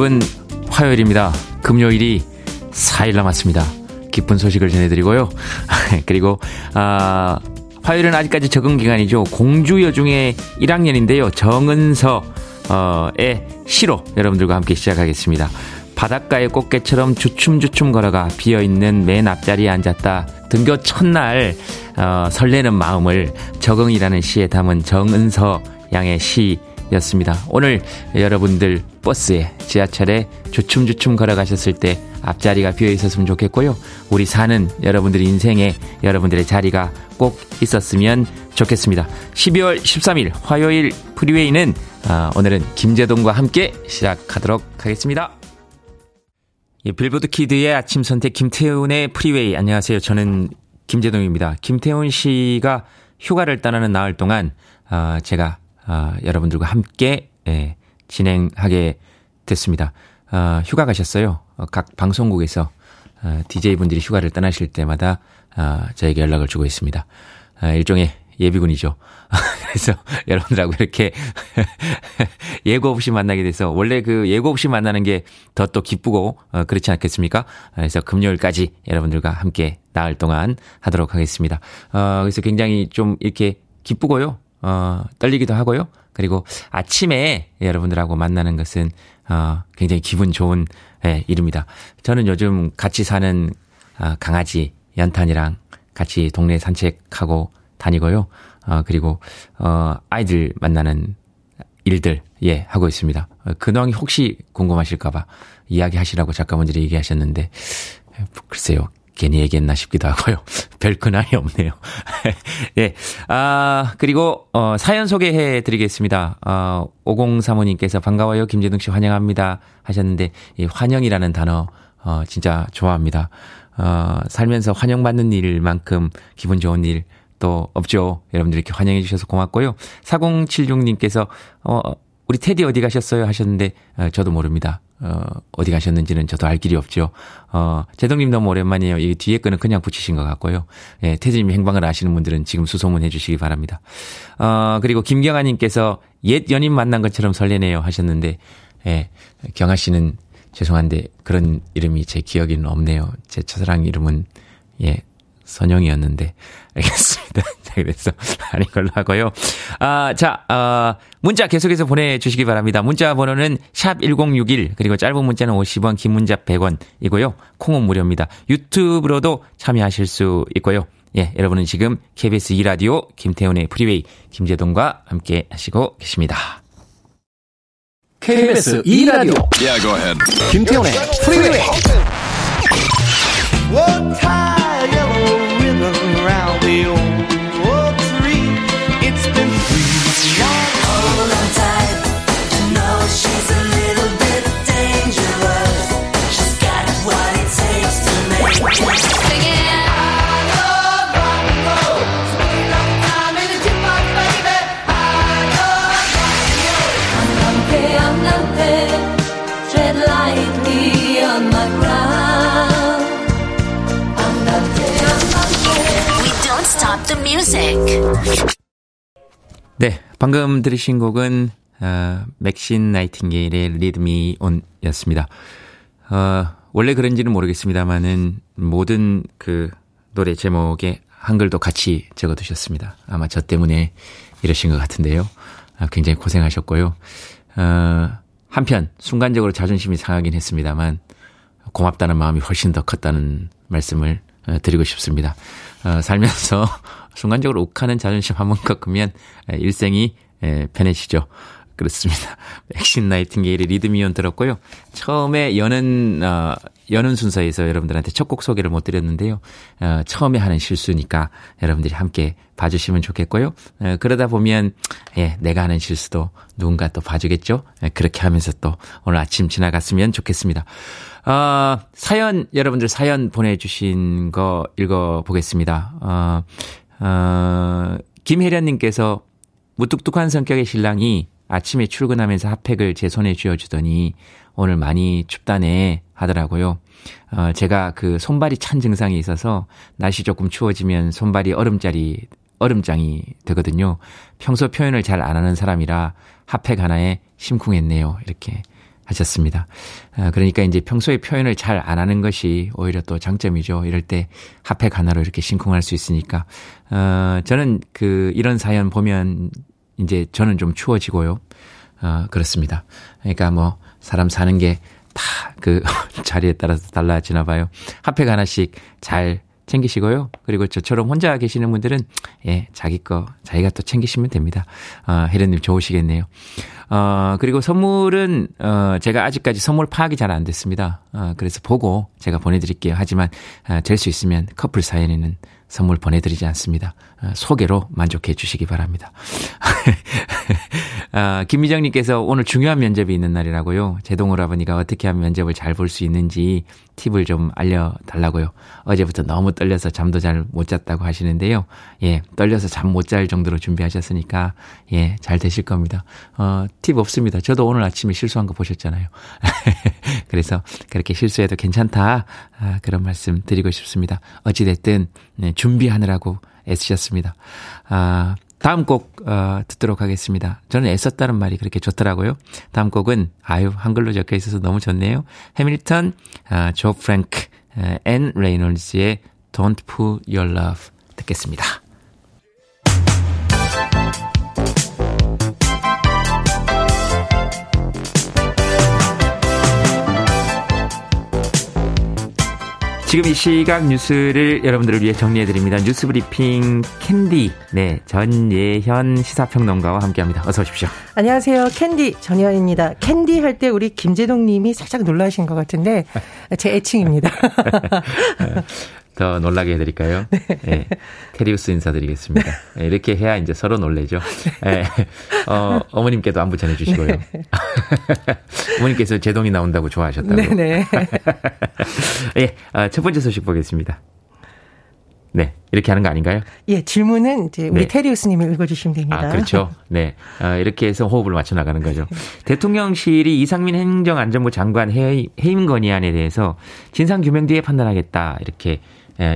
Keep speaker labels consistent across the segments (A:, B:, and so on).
A: 네, 여러분 화요일입니다. 금요일이 4일 남았습니다. 기쁜 소식을 전해드리고요. 그리고 아 화요일은 아직까지 적응 기간이죠. 공주 여 중에 1학년인데요. 정은서의 시로 여러분들과 함께 시작하겠습니다. 바닷가의 꽃게처럼 주춤주춤 걸어가 비어있는 맨 앞자리에 앉았다. 등교 첫날 어, 설레는 마음을 적응이라는 시에 담은 정은서 양의 시 였습니다. 오늘 여러분들 버스에 지하철에 주춤주춤 걸어가셨을 때 앞자리가 비어 있었으면 좋겠고요. 우리 사는 여러분들의 인생에 여러분들의 자리가 꼭 있었으면 좋겠습니다. 12월 13일 화요일 프리웨이는 어, 오늘은 김제동과 함께 시작하도록 하겠습니다. 예, 빌보드 키드의 아침 선택 김태훈의 프리웨이 안녕하세요. 저는 김제동입니다. 김태훈 씨가 휴가를 떠나는 나흘 동안 어, 제가 어, 여러분들과 함께 예, 진행하게 됐습니다. 어, 휴가 가셨어요. 어, 각 방송국에서 어, DJ분들이 휴가를 떠나실 때마다 어, 저에게 연락을 주고 있습니다. 어, 일종의 예비군이죠. 그래서 여러분들하고 이렇게 예고 없이 만나게 돼서 원래 그 예고 없이 만나는 게 더 또 기쁘고 어, 그렇지 않겠습니까? 그래서 금요일까지 여러분들과 함께 나흘 동안 하도록 하겠습니다. 어, 그래서 굉장히 좀 이렇게 기쁘고요. 어, 떨리기도 하고요. 그리고 아침에 여러분들하고 만나는 것은 어, 굉장히 기분 좋은 예, 일입니다. 저는 요즘 같이 사는 어, 강아지 연탄이랑 같이 동네 산책하고 다니고요. 어, 그리고 어, 아이들 만나는 일들 예 하고 있습니다. 어, 근황이 혹시 궁금하실까봐 이야기하시라고 작가분들이 얘기하셨는데 글쎄요 괜히 얘기했나 싶기도 하고요. 별 근황이 없네요. 예. 아, 그리고, 어, 사연 소개해 드리겠습니다. 어, 5035님께서 반가워요. 김재동 씨 환영합니다. 하셨는데, 이 환영이라는 단어, 어, 진짜 좋아합니다. 어, 살면서 환영받는 일만큼 기분 좋은 일 또 없죠. 여러분들 이렇게 환영해 주셔서 고맙고요. 4076님께서, 어, 우리 테디 어디 가셨어요? 하셨는데, 어, 저도 모릅니다. 어, 어디 가셨는지는 저도 알 길이 없죠. 어, 제동님 너무 오랜만이에요. 이 뒤에 거는 그냥 붙이신 것 같고요. 예, 태진님 행방을 아시는 분들은 지금 수소문 해 주시기 바랍니다. 어, 그리고 김경아님께서 옛 연인 만난 것처럼 설레네요 하셨는데, 예, 경아 씨는 죄송한데 그런 이름이 제 기억에는 없네요. 제 첫사랑 이름은, 예, 선영이었는데, 알겠습니다. 자, 그래서 아닌 걸로 하고요. 아, 자, 아, 문자 계속해서 보내주시기 바랍니다. 문자 번호는 샵 1061, 그리고 짧은 문자는 50원, 긴 문자 100원이고요. 콩은 무료입니다. 유튜브로도 참여하실 수 있고요. 예, 여러분은 지금 KBS 2라디오 김태훈의 프리웨이 김제동과 함께 하시고 계십니다.
B: KBS 2라디오
C: Yeah, go ahead.
B: 김태훈의 프리웨이
D: music.
A: 네, 방금 들으신 곡은 어, 맥신 나이팅게일의 리드미 온이었습니다. 어, 원래 그런지는 모르겠습니다만은 모든 그 노래 제목에 한글도 같이 적어두셨습니다. 아마 저 때문에 이러신 것 같은데요. 아, 굉장히 고생하셨고요. 어, 한편 순간적으로 자존심이 상하긴 했습니다만 고맙다는 마음이 훨씬 더 컸다는 말씀을 어, 드리고 싶습니다. 어, 살면서 순간적으로 욱하는 자존심 한 번 꺾으면 에, 일생이 에, 편해지죠. 그렇습니다. 맥신 나이팅게일의 리드미온 들었고요. 처음에 여는 어, 여는 순서에서 여러분들한테 첫 곡 소개를 못 드렸는데요. 어, 처음에 하는 실수니까 여러분들이 함께 봐주시면 좋겠고요. 어, 그러다 보면 예, 내가 하는 실수도 누군가 또 봐주겠죠. 예, 그렇게 하면서 또 오늘 아침 지나갔으면 좋겠습니다. 어, 사연 여러분들 사연 보내주신 거 읽어보겠습니다. 어, 어, 김혜련님께서 무뚝뚝한 성격의 신랑이 아침에 출근하면서 핫팩을 제 손에 쥐어주더니 오늘 많이 춥다네 하더라고요. 어, 제가 그 손발이 찬 증상이 있어서 날씨 조금 추워지면 손발이 얼음짜리, 얼음장이 되거든요. 평소 표현을 잘 안 하는 사람이라 핫팩 하나에 심쿵했네요. 이렇게 하셨습니다. 아, 그러니까 이제 평소에 표현을 잘 안 하는 것이 오히려 또 장점이죠. 이럴 때 핫팩 하나로 이렇게 심쿵할 수 있으니까. 어, 저는 그 이런 사연 보면 이제 저는 좀 추워지고요. 어, 그렇습니다. 그러니까 뭐 사람 사는 게 다 그 자리에 따라서 달라지나 봐요. 핫팩 하나씩 잘 챙기시고요. 그리고 저처럼 혼자 계시는 분들은 예, 자기 거 자기가 또 챙기시면 됩니다. 아, 혜련님 좋으시겠네요. 어, 그리고 선물은 어, 제가 아직까지 선물 파악이 잘 안 됐습니다. 어, 그래서 보고 제가 보내드릴게요. 하지만 아, 될 수 있으면 커플 사연에는 선물 보내드리지 않습니다. 어, 소개로 만족해 주시기 바랍니다. 아, 김미정님께서 오늘 중요한 면접이 있는 날이라고요. 제동울 아버니가 어떻게 하면 면접을 잘 볼 수 있는지 팁을 좀 알려달라고요. 어제부터 너무 떨려서 잠도 잘 못 잤다고 하시는데요. 예, 떨려서 잠 못 잘 정도로 준비하셨으니까, 예, 잘 되실 겁니다. 어, 팁 없습니다. 저도 오늘 아침에 실수한 거 보셨잖아요. 그래서 그렇게 실수해도 괜찮다. 아, 그런 말씀 드리고 싶습니다. 어찌됐든, 네, 준비하느라고 애쓰셨습니다. 아, 다음 곡 어, 듣도록 하겠습니다. 저는 애썼다는 말이 그렇게 좋더라고요. 다음 곡은 아유 한글로 적혀 있어서 너무 좋네요. 해밀턴, 아, 조 프랭크, 아, and 레이놀즈의 Don't Pull Your Love 듣겠습니다. 지금 이 시각 뉴스를 여러분들을 위해 정리해드립니다. 뉴스 브리핑 캔디, 네, 전예현 시사평론가와 함께 합니다. 어서 오십시오.
B: 안녕하세요. 캔디 전예현입니다. 캔디 할 때 우리 김제동 님이 살짝 놀라신 것 같은데 제 애칭입니다.
A: 더 놀라게 해드릴까요? 네. 테리우스 인사드리겠습니다. 네, 이렇게 해야 이제 서로 놀래죠. 네. 어, 어머님께도 안부 전해주시고요. 어머님께서 제동이 나온다고 좋아하셨다고.
B: 네네.
A: 예, 아, 첫 번째 소식 보겠습니다. 네, 이렇게 하는 거 아닌가요?
B: 예, 질문은 이제 우리
A: 네.
B: 테리우스 님이 읽어주시면 됩니다.
A: 아, 그렇죠. 네. 아, 이렇게 해서 호흡을 맞춰 나가는 거죠. 대통령실이 이상민 행정안전부 장관 해, 해임 건의안에 대해서 진상규명 뒤에 판단하겠다. 이렇게 예,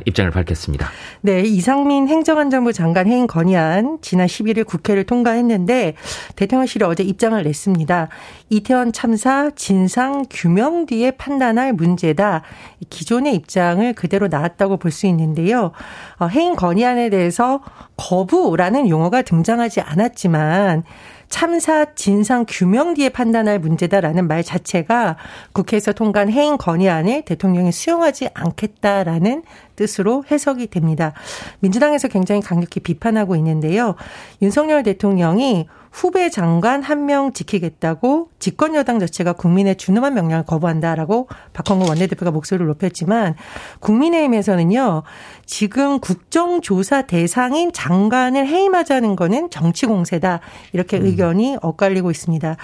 A: 입장을 밝혔습니다.
B: 네, 이상민 행정안전부 장관 해임 건의안 지난 11일 국회를 통과했는데 대통령실이 어제 입장을 냈습니다. 이태원 참사 진상 규명 뒤에 판단할 문제다. 기존의 입장을 그대로 나왔다고 볼 수 있는데요. 어, 해임 건의안에 대해서 거부라는 용어가 등장하지 않았지만 참사 진상 규명 뒤에 판단할 문제다라는 말 자체가 국회에서 통과한 해임 건의안을 대통령이 수용하지 않겠다라는 뜻으로 해석이 됩니다. 민주당에서 굉장히 강력히 비판하고 있는데요. 윤석열 대통령이 후배 장관 한 명 지키겠다고 집권 여당 자체가 국민의 준엄한 명령을 거부한다라고 박홍근 원내대표가 목소리를 높였지만 국민의힘에서는요. 지금 국정조사 대상인 장관을 해임하자는 거는 정치 공세다. 이렇게 의견이 엇갈리고 있습니다.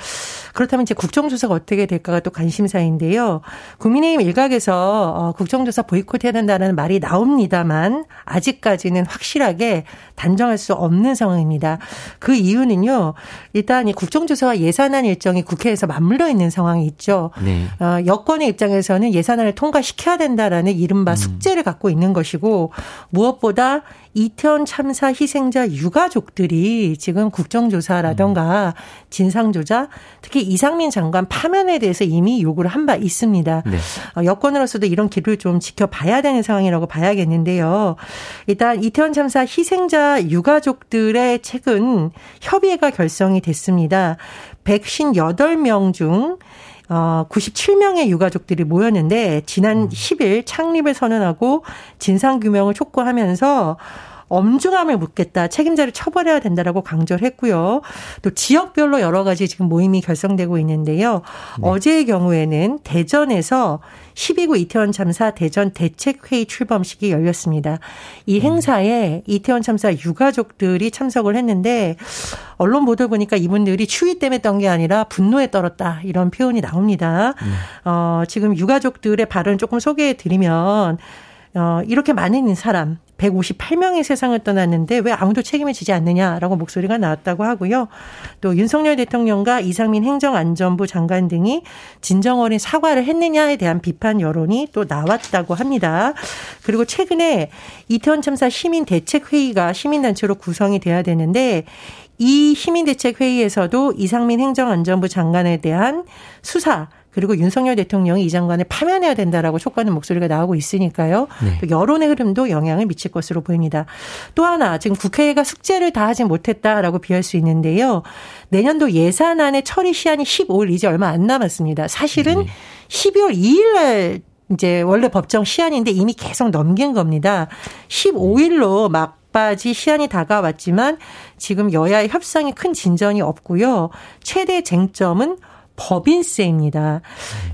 B: 그렇다면 이제 국정조사가 어떻게 될까가 또 관심사인데요. 국민의힘 일각에서 어, 국정조사 보이콧해야 된다는 말이 나옵니다만 아직까지는 확실하게 단정할 수 없는 상황입니다. 그 이유는요. 일단 이 국정조사와 예산안 일정이 국회에서 맞물려 있는 상황이 있죠.
A: 네.
B: 어, 여권의 입장에서는 예산안을 통과시켜야 된다라는 이른바 숙제를 갖고 있는 것이고 무엇보다 이태원 참사 희생자 유가족들이 지금 국정조사라던가 진상조사 특히 이상민 장관 파면에 대해서 이미 요구를 한 바 있습니다.
A: 네.
B: 어, 여권으로서도 이런 길을 좀 지켜봐야 되는 상황이라고 봐야겠는데요. 일단 이태원 참사 희생자 유가족들의 최근 협의회가 결성이 됐습니다. 158명 중 어, 97명의 유가족들이 모였는데 지난 10일 창립을 선언하고 진상 규명을 촉구하면서 엄중함을 묻겠다. 책임자를 처벌해야 된다라고 강조를 했고요. 또 지역별로 여러 가지 지금 모임이 결성되고 있는데요. 어제의 경우에는 대전에서 12구 이태원 참사 대전 대책회의 출범식이 열렸습니다. 이 행사에 이태원 참사 유가족들이 참석을 했는데 언론 보도 보니까 이분들이 추위 때문에 떤 게 아니라 분노에 떨었다 이런 표현이 나옵니다. 어, 지금 유가족들의 발언 조금 소개해 드리면 어, 이렇게 많은 사람 158명이 세상을 떠났는데 왜 아무도 책임을 지지 않느냐라고 목소리가 나왔다고 하고요. 또 윤석열 대통령과 이상민 행정안전부 장관 등이 진정 어린 사과를 했느냐에 대한 비판 여론이 또 나왔다고 합니다. 그리고 최근에 이태원 참사 시민 대책 회의가 시민단체로 구성이 돼야 되는데 이 시민대책 회의에서도 이상민 행정안전부 장관에 대한 수사 그리고 윤석열 대통령이 이 장관을 파면해야 된다라고 촉구하는 목소리가 나오고 있으니까요.
A: 네.
B: 또 여론의 흐름도 영향을 미칠 것으로 보입니다. 또 하나 지금 국회가 숙제를 다 하지 못했다라고 비할 수 있는데요. 내년도 예산안의 처리 시한이 15일 이제 얼마 안 남았습니다. 사실은 12월 2일 날 이제 원래 법정 시한인데 이미 계속 넘긴 겁니다. 15일로 막 바지 시한이 다가왔지만 지금 여야의 협상이 큰 진전이 없고요. 최대 쟁점은 법인세입니다.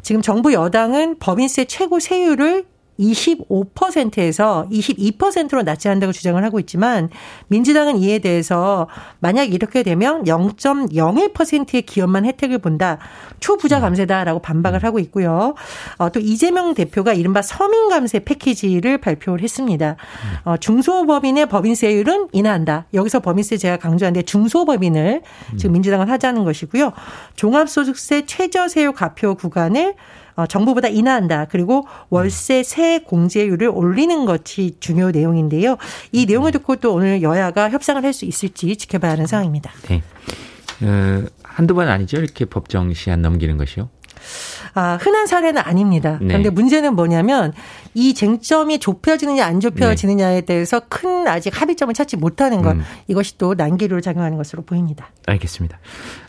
B: 지금 정부 여당은 법인세 최고 세율을 25%에서 22%로 낮춰야 한다고 주장을 하고 있지만 민주당은 이에 대해서 만약 이렇게 되면 0.01%의 기업만 혜택을 본다. 초부자 감세다라고 반박을 하고 있고요. 어, 또 이재명 대표가 이른바 서민 감세 패키지를 발표를 했습니다. 어, 중소법인의 법인세율은 인하한다. 여기서 법인세 제가 강조하는데 중소법인을 지금 민주당은 하자는 것이고요. 종합소득세 최저세율 가표 구간을 어, 정부보다 인하한다. 그리고 월세 세 공제율을 올리는 것이 중요 내용인데요. 이 내용을 듣고 또 오늘 여야가 협상을 할 수 있을지 지켜봐야 하는 상황입니다.
A: 네. 어, 한두 번 아니죠? 이렇게 법정 시한 넘기는 것이요?
B: 아, 흔한 사례는 아닙니다.
A: 네.
B: 그런데 문제는 뭐냐면 이 쟁점이 좁혀지느냐 안 좁혀지느냐에 대해서 큰 아직 합의점을 찾지 못하는 것
A: 음.
B: 이것이 또 난기류를 작용하는 것으로 보입니다.
A: 알겠습니다.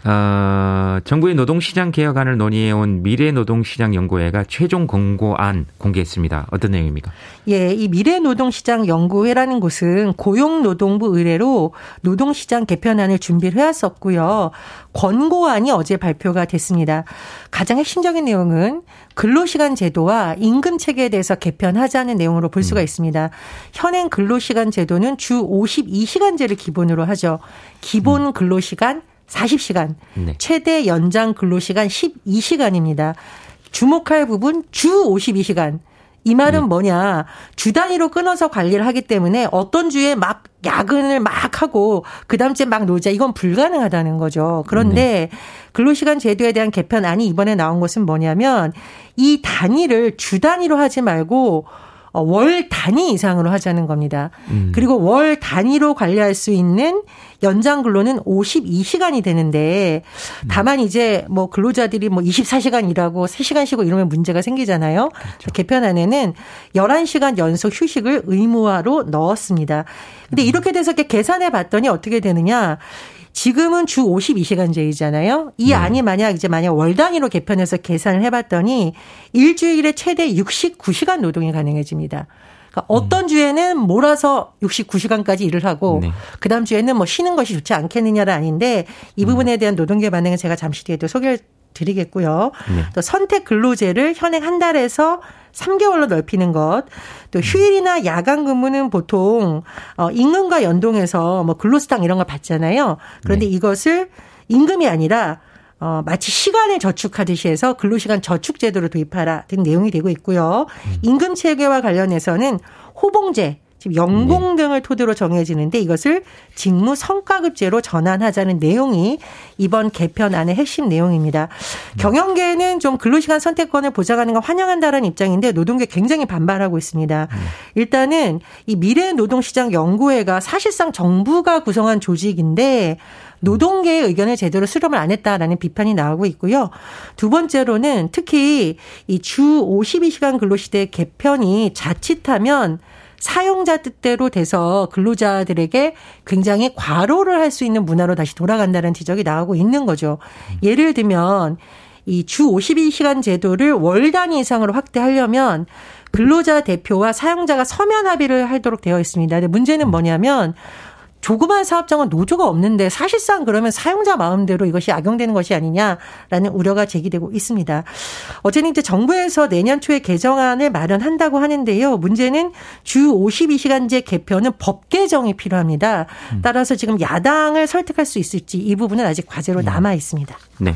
A: 어, 정부의 노동시장 개혁안을 논의해온 미래노동시장연구회가 최종 권고안 공개했습니다. 어떤 내용입니까?
B: 예, 이 미래노동시장 연구회라는 곳은 고용노동부 의뢰로 노동시장 개편안을 준비를 해왔었고요. 권고안이 어제 발표가 됐습니다. 가장 핵심적인 내용 은 근로시간 제도와 임금 체계에 대해서 개편하자는 내용으로 볼 수가 있습니다. 현행 근로시간 제도는 주 52시간제를 기본으로 하죠. 기본 근로시간 40시간,
A: 네.
B: 최대 연장 근로시간 12시간입니다. 주목할 부분 주 52시간. 이 말은
A: 네.
B: 뭐냐. 주 단위로 끊어서 관리를 하기 때문에 어떤 주에 막 야근을 막 하고 그 다음 주에 막 놀자. 이건 불가능하다는 거죠. 그런데
A: 네.
B: 근로시간 제도에 대한 개편안이 이번에 나온 것은 뭐냐면 이 단위를 주 단위로 하지 말고 어, 월 단위 이상으로 하자는 겁니다.
A: 음.
B: 그리고 월 단위로 관리할 수 있는 연장 근로는 52시간이 되는데 다만 이제 뭐 근로자들이 뭐 24시간 일하고 3시간 쉬고 이러면 문제가 생기잖아요. 개편안에는 11시간 연속 휴식을 의무화로 넣었습니다. 근데 이렇게 돼서 이렇게 계산해 봤더니 어떻게 되느냐? 지금은 주 52시간제이잖아요. 이 안이 만약 이제 만약 월 단위로 개편해서 계산을 해봤더니 일주일에 최대 69시간 노동이 가능해집니다. 그러니까 어떤 주에는 몰아서 69시간까지 일을 하고
A: 네.
B: 그다음 주에는 뭐 쉬는 것이 좋지 않겠느냐는 아닌데 이 부분에 대한 노동계 반응은 제가 잠시 뒤에 또 소개를 드리겠고요.
A: 네.
B: 또 선택 근로제를 현행 한 달에서 3개월로 넓히는 것. 또 휴일이나 야간 근무는 보통 어 임금과 연동해서 뭐 근로수당 이런 걸 받잖아요. 그런데
A: 네.
B: 이것을 임금이 아니라 어, 마치 시간을 저축하듯이 해서 근로시간 저축제도를 도입하라 등 내용이 되고 있고요. 임금 체계와 관련해서는 호봉제, 지금 연봉 등을 토대로 정해지는데 이것을 직무 성과급제로 전환하자는 내용이 이번 개편안의 핵심 내용입니다. 경영계는 좀 근로시간 선택권을 보장하는 걸 환영한다라는 입장인데 노동계 굉장히 반발하고 있습니다. 일단은 이 미래 노동시장 연구회가 사실상 정부가 구성한 조직인데 노동계의 의견을 제대로 수렴을 안 했다라는 비판이 나오고 있고요. 두 번째로는 특히 이 주 52시간 근로시대 개편이 자칫하면 사용자 뜻대로 돼서 근로자들에게 굉장히 과로를 할 수 있는 문화로 다시 돌아간다는 지적이 나오고 있는 거죠. 예를 들면 이 주 52시간 제도를 월 단위 이상으로 확대하려면 근로자 대표와 사용자가 서면 합의를 하도록 되어 있습니다. 근데 문제는 뭐냐면 조그만 사업장은 노조가 없는데 사실상 그러면 사용자 마음대로 이것이 악용되는 것이 아니냐라는 우려가 제기되고 있습니다. 어제는 이제 정부에서 내년 초에 개정안을 마련한다고 하는데요. 문제는 주 52시간제 개편은 법 개정이 필요합니다. 따라서 지금 야당을 설득할 수 있을지 이 부분은 아직 과제로 남아 있습니다.
A: 네.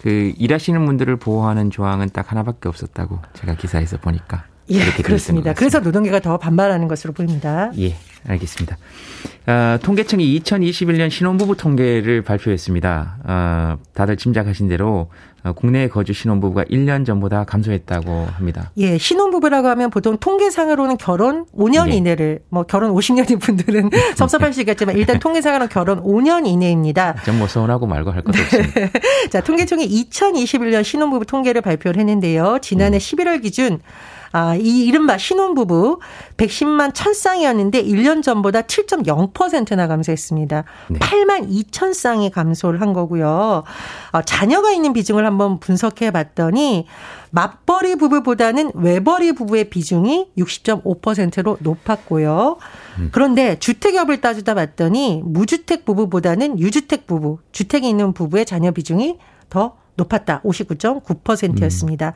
A: 그 일하시는 분들을 보호하는 조항은 딱 하나밖에 없었다고 제가 기사에서 보니까
B: 예, 그렇습니다.
A: 것
B: 그래서 노동계가 더 반발하는 것으로 보입니다.
A: 예, 알겠습니다. 아, 통계청이 2021년 신혼부부 통계를 발표했습니다. 아, 다들 짐작하신 대로 어, 국내에 거주 신혼부부가 1년 전보다 감소했다고 합니다.
B: 예, 신혼부부라고 하면 보통 통계상으로는 결혼 5년
A: 네.
B: 이내를, 뭐 결혼 50년인 분들은 섭섭할 수 있겠지만 일단 통계상으로는 결혼 5년 이내입니다.
A: 전뭐 서운하고 말고 할 것도 없습니다.
B: 자, 통계청이 2021년 신혼부부 통계를 발표를 했는데요. 지난해 11월 기준 아, 이 이른바 신혼부부 110만 1000쌍이었는데 1년 전보다 7.0%나 감소했습니다.
A: 네.
B: 8만 2000쌍이 감소를 한 거고요. 어, 자녀가 있는 비중을 한번 분석해 봤더니 맞벌이 부부보다는 외벌이 부부의 비중이 60.5%로 높았고요. 그런데 주택업을 따지다 봤더니 무주택 부부보다는 유주택 부부, 주택에 있는 부부의 자녀 비중이 더 높았다. 59.9%였습니다.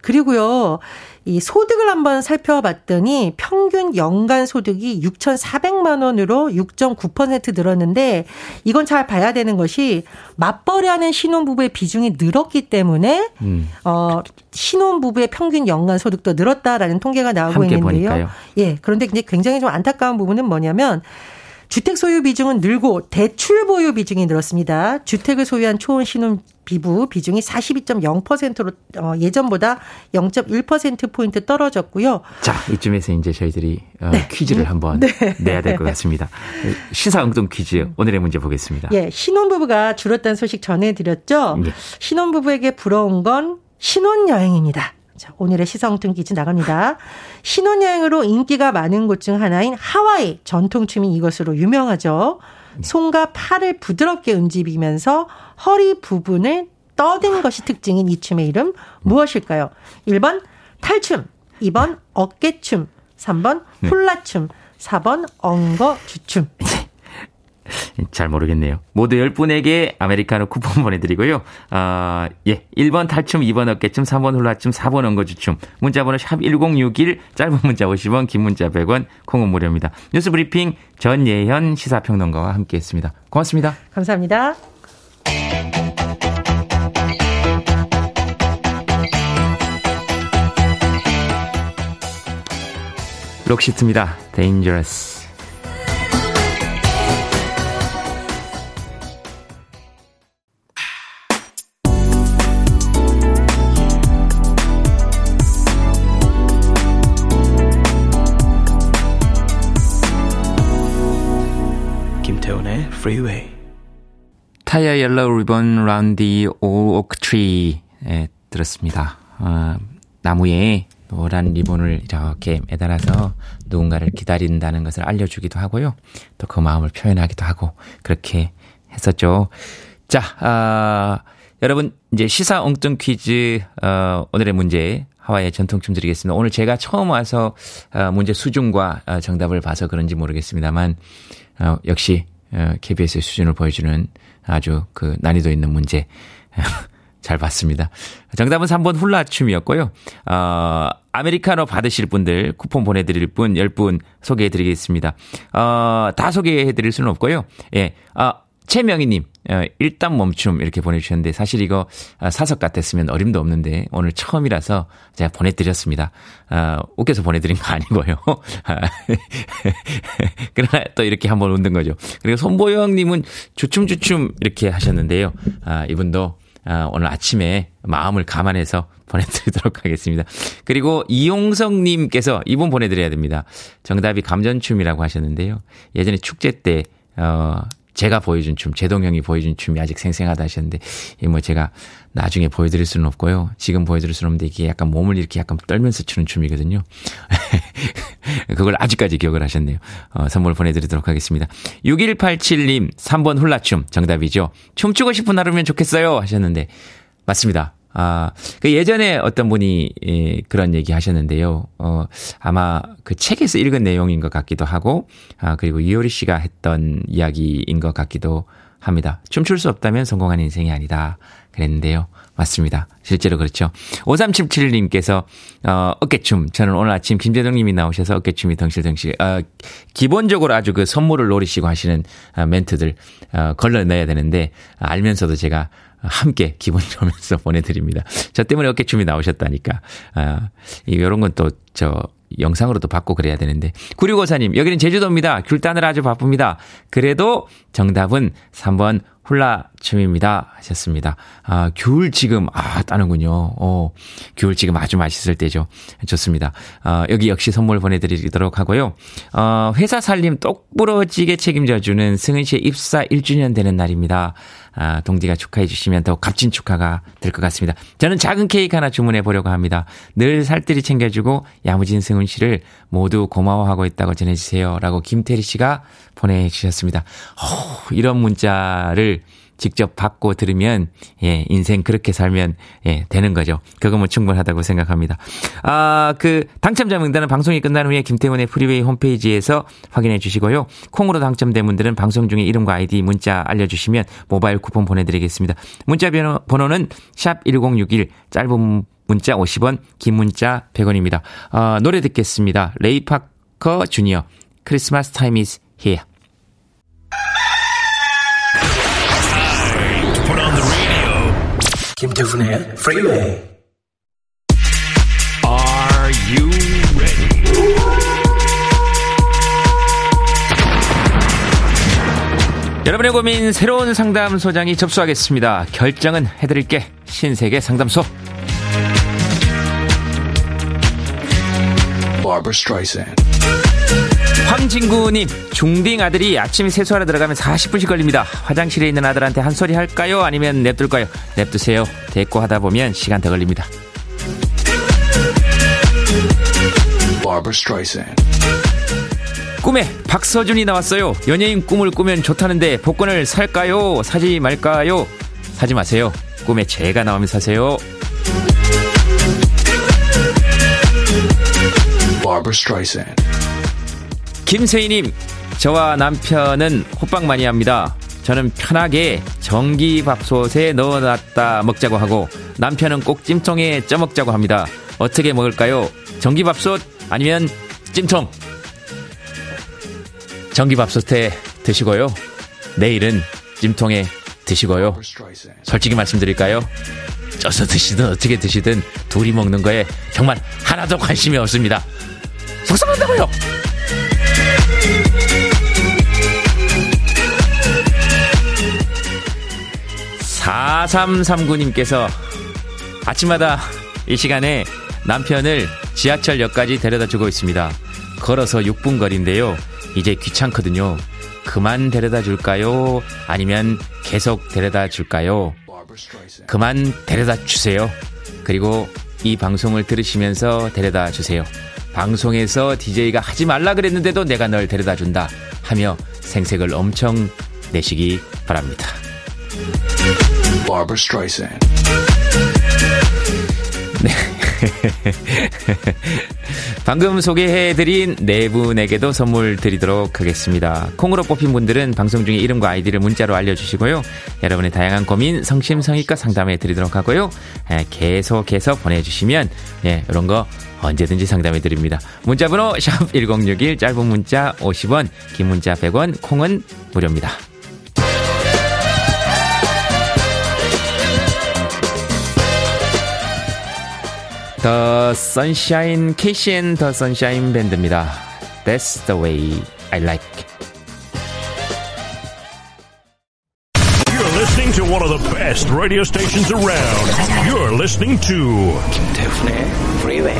B: 그리고요, 이 소득을 한번 살펴봤더니 평균 연간 소득이 6,400만 원으로 6.9% 늘었는데 이건 잘 봐야 되는 것이 맞벌이하는 신혼부부의 비중이 늘었기 때문에
A: 음.
B: 어, 신혼부부의 평균 연간 소득도 늘었다라는 통계가 나오고 있는데요.
A: 보니까요.
B: 예. 그런데 이제 굉장히 좀 안타까운 부분은 뭐냐면 주택 소유 비중은 늘고 대출 보유 비중이 늘었습니다. 주택을 소유한 초혼 신혼 비부 비중이 42.0%로 어, 예전보다 0.1% 포인트 떨어졌고요.
A: 자, 이쯤에서 이제 저희들이 어,
B: 네.
A: 퀴즈를 한번 내야 될 것 같습니다. 시사 엉뚱 퀴즈 오늘의 문제 보겠습니다.
B: 예, 신혼부부가 줄었다는 소식 전해드렸죠.
A: 예.
B: 신혼부부에게 부러운 건 신혼여행입니다. 자, 오늘의 시성뚱 퀴즈 나갑니다. 신혼여행으로 인기가 많은 곳 중 하나인 하와이 전통춤이 이것으로 유명하죠. 손과 팔을 부드럽게 움직이면서 허리 부분을 떠든 것이 특징인 이 춤의 이름 무엇일까요? 1번 탈춤, 2번 어깨춤, 3번 훌라춤, 4번 엉거주춤.
A: 잘 모르겠네요. 모두 10분에게 아메리카노 쿠폰 보내드리고요. 아, 예. 1번 탈춤, 2번 어깨춤, 3번 훌라춤, 4번 엉거주춤. 문자번호 샵 1061, 짧은 문자 50원, 긴 문자 100원, 콩은 무료입니다. 뉴스 브리핑 전예현 시사평론가와 함께 했습니다. 고맙습니다.
B: 감사합니다.
A: 록시트입니다. Dangerous.
C: Freeway.
A: 타이어 옐로우 리본 라운디 오크트리에 들었습니다. 어, 나무에 노란 리본을 이렇게 매달아서 누군가를 기다린다는 것을 알려주기도 하고요. 또 그 마음을 표현하기도 하고 그렇게 했었죠. 자, 아, 여러분 이제 시사 엉뚱 퀴즈 어, 오늘의 문제 하와이의 전통춤 드리겠습니다. 오늘 제가 처음 와서 어, 문제 수준과 어, 정답을 봐서 그런지 모르겠습니다만 어, 역시 어, KBS의 수준을 보여주는 아주 그 난이도 있는 문제 잘 봤습니다. 정답은 3번 훌라춤이었고요. 어, 아메리카노 받으실 분들 쿠폰 보내드릴 분 10분 소개해드리겠습니다. 어, 다 소개해드릴 수는 없고요. 예, 아, 최명희님, 어, 일단 멈춤 이렇게 보내주셨는데 사실 이거 아, 사석 같았으면 어림도 없는데 오늘 처음이라서 제가 보내드렸습니다. 아, 웃겨서 보내드린 거 아니고요. 그러나 또 이렇게 한번 웃는 거죠. 그리고 손보영님은 주춤주춤 이렇게 하셨는데요. 아, 이분도 아, 오늘 아침에 마음을 감안해서 보내드리도록 하겠습니다. 그리고 이용성님께서 이분 보내드려야 됩니다. 정답이 감전춤이라고 하셨는데요. 예전에 축제 때, 어, 제가 보여준 춤, 제동 형이 보여준 춤이 아직 생생하다 하셨는데, 이뭐 제가 나중에 보여드릴 수는 없고요. 지금 보여드릴 수는 없는데 이게 약간 몸을 이렇게 약간 떨면서 추는 춤이거든요. 그걸 아직까지 기억을 하셨네요. 어, 선물 보내드리도록 하겠습니다. 6187님, 3번 훌라춤 정답이죠. 춤추고 싶은 하루면 좋겠어요 하셨는데, 맞습니다. 아, 그 예전에 어떤 분이 예, 그런 얘기 하셨는데요. 어, 아마 그 책에서 읽은 내용인 것 같기도 하고, 아, 그리고 이효리 씨가 했던 이야기인 것 같기도 합니다. 춤출 수 없다면 성공한 인생이 아니다. 그랬는데요. 맞습니다. 실제로 그렇죠. 5377님께서, 어, 어깨춤. 저는 오늘 아침 김재동 님이 나오셔서 어깨춤이 덩실덩실, 어, 기본적으로 아주 그 선물을 노리시고 하시는 어, 멘트들, 어, 걸러내야 되는데, 알면서도 제가 함께 기분 좋으면서 보내드립니다. 저 때문에 어깨춤이 나오셨다니까. 아, 이, 요런 건 또, 저, 영상으로도 받고 그래야 되는데. 9654님, 여기는 제주도입니다. 귤 따느라 아주 바쁩니다. 그래도 정답은 3번 훌라춤입니다. 하셨습니다. 아, 귤 지금, 아, 따는군요. 어, 귤 지금 아주 맛있을 때죠. 좋습니다. 어, 여기 역시 선물 보내드리도록 하고요. 어, 회사 살림 똑부러지게 책임져주는 승은 씨의 입사 1주년 되는 날입니다. 아, 동디가 축하해 주시면 더 값진 축하가 될 것 같습니다. 저는 작은 케이크 하나 주문해 보려고 합니다. 늘 살뜰히 챙겨주고 야무진 승훈 씨를 모두 고마워하고 있다고 전해주세요. 라고 김태리 씨가 보내주셨습니다. 어, 이런 문자를 직접 받고 들으면 예, 인생 그렇게 살면 예, 되는 거죠. 그거면 충분하다고 생각합니다. 아, 그 당첨자 명단은 방송이 끝난 후에 김태훈의 프리웨이 홈페이지에서 확인해 주시고요. 콩으로 당첨된 분들은 방송 중에 이름과 아이디 문자 알려 주시면 모바일 쿠폰 보내 드리겠습니다. 문자 번호, 번호는 샵1061 짧은 문자 50원, 긴 문자 100원입니다. 아, 노래 듣겠습니다. 레이 파커 주니어 Christmas Time Is Here.
C: 김태훈의 Freeway.
E: Are you ready?
A: 여러분의 고민 새로운 상담소장이 접수하겠습니다. 결정은 해드릴게 신세계 상담소.
C: Barbara Streisand.
A: 황진구님, 중딩 아들이 아침 세수하러 들어가면 40분씩 걸립니다. 화장실에 있는 아들한테 한 소리 할까요? 아니면 냅둘까요? 냅두세요. 대꾸 하다 보면 시간 더 걸립니다. 꿈에 박서준이 나왔어요. 연예인 꿈을 꾸면 좋다는데 복권을 살까요? 사지 말까요? 사지 마세요. 꿈에 제가 나오면 사세요.
C: Barbara Streisand.
A: 김세희님, 저와 남편은 호빵 많이 합니다. 저는 편하게 전기밥솥에 넣어놨다 먹자고 하고 남편은 꼭 찜통에 쪄먹자고 합니다. 어떻게 먹을까요? 전기밥솥 아니면 찜통? 전기밥솥에 드시고요. 내일은 찜통에 드시고요. 솔직히 말씀드릴까요? 쪄서 드시든 어떻게 드시든 둘이 먹는 거에 정말 하나도 관심이 없습니다. 속상한다고요! 4339님께서 아침마다 이 시간에 남편을 지하철역까지 데려다 주고 있습니다. 걸어서 6분 거리인데요. 이제 귀찮거든요. 그만 데려다 줄까요? 아니면 계속 데려다 줄까요? 그만 데려다 주세요. 그리고 이 방송을 들으시면서 데려다 주세요. 방송에서 DJ가 하지 말라 그랬는데도 내가 널 데려다 준다 하며 생색을 엄청 내시기 바랍니다.
C: Barbara Streisand.
A: 방금 소개해드린 네 분에게도 선물 드리도록 하겠습니다. 콩으로 뽑힌 분들은 방송 중에 이름과 아이디를 문자로 알려주시고요. 여러분의 다양한 고민 성심성의껏 상담해 드리도록 하고요. 예, 계속해서 보내주시면 예, 이런 거 언제든지 상담해 드립니다. 문자번호 샵 1061 짧은 문자 50원 긴 문자 100원 콩은 무료입니다. 더 선샤인 KCN 더 선샤인 밴드입니다. That's the way I like.
E: You're listening to one of the best radio stations around. You're listening to
C: 김태훈의 Freeway.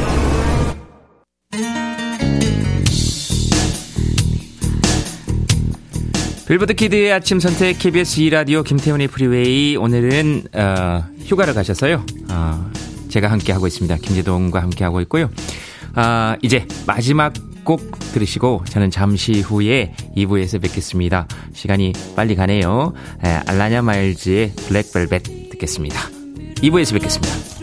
A: 빌보드 키드의 아침 선택 KBS 2라디오 김태훈의 프리웨이 오늘은 어, 휴가를 가셔서요. 어, 제가 함께 하고 있습니다. 김제동과 함께 하고 있고요. 아, 이제 마지막 곡 들으시고 저는 잠시 후에 2부에서 뵙겠습니다. 시간이 빨리 가네요. 에, 알라냐 마일즈의 블랙벨벳 듣겠습니다. 2부에서 뵙겠습니다.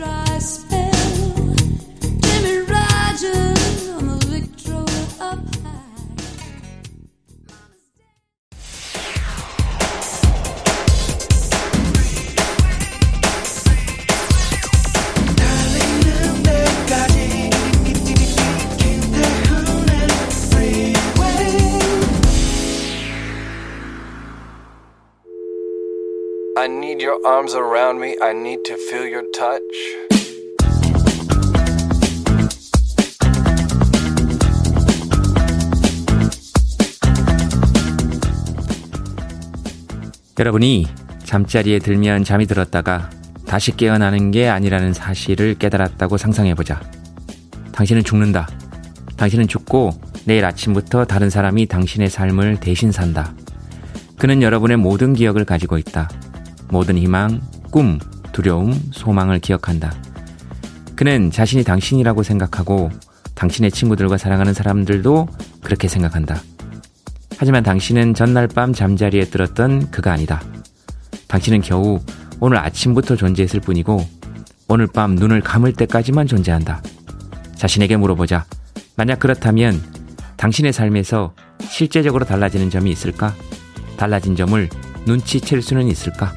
F: your arms around me. I need to feel your touch.
A: 여러분이 잠자리에 들면 잠이 들었다가 다시 깨어나는 게 아니라는 사실을 깨달았다고 상상해보자. 당신은 죽는다. 당신은 죽고 내일 아침부터 다른 사람이 당신의 삶을 대신 산다. 그는 여러분의 모든 기억을 가지고 있다. 모든 희망, 꿈, 두려움, 소망을 기억한다. 그는 자신이 당신이라고 생각하고 당신의 친구들과 사랑하는 사람들도 그렇게 생각한다. 하지만 당신은 전날 밤 잠자리에 들었던 그가 아니다. 당신은 겨우 오늘 아침부터 존재했을 뿐이고 오늘 밤 눈을 감을 때까지만 존재한다. 자신에게 물어보자. 만약 그렇다면 당신의 삶에서 실제적으로 달라지는 점이 있을까? 달라진 점을 눈치챌 수는 있을까?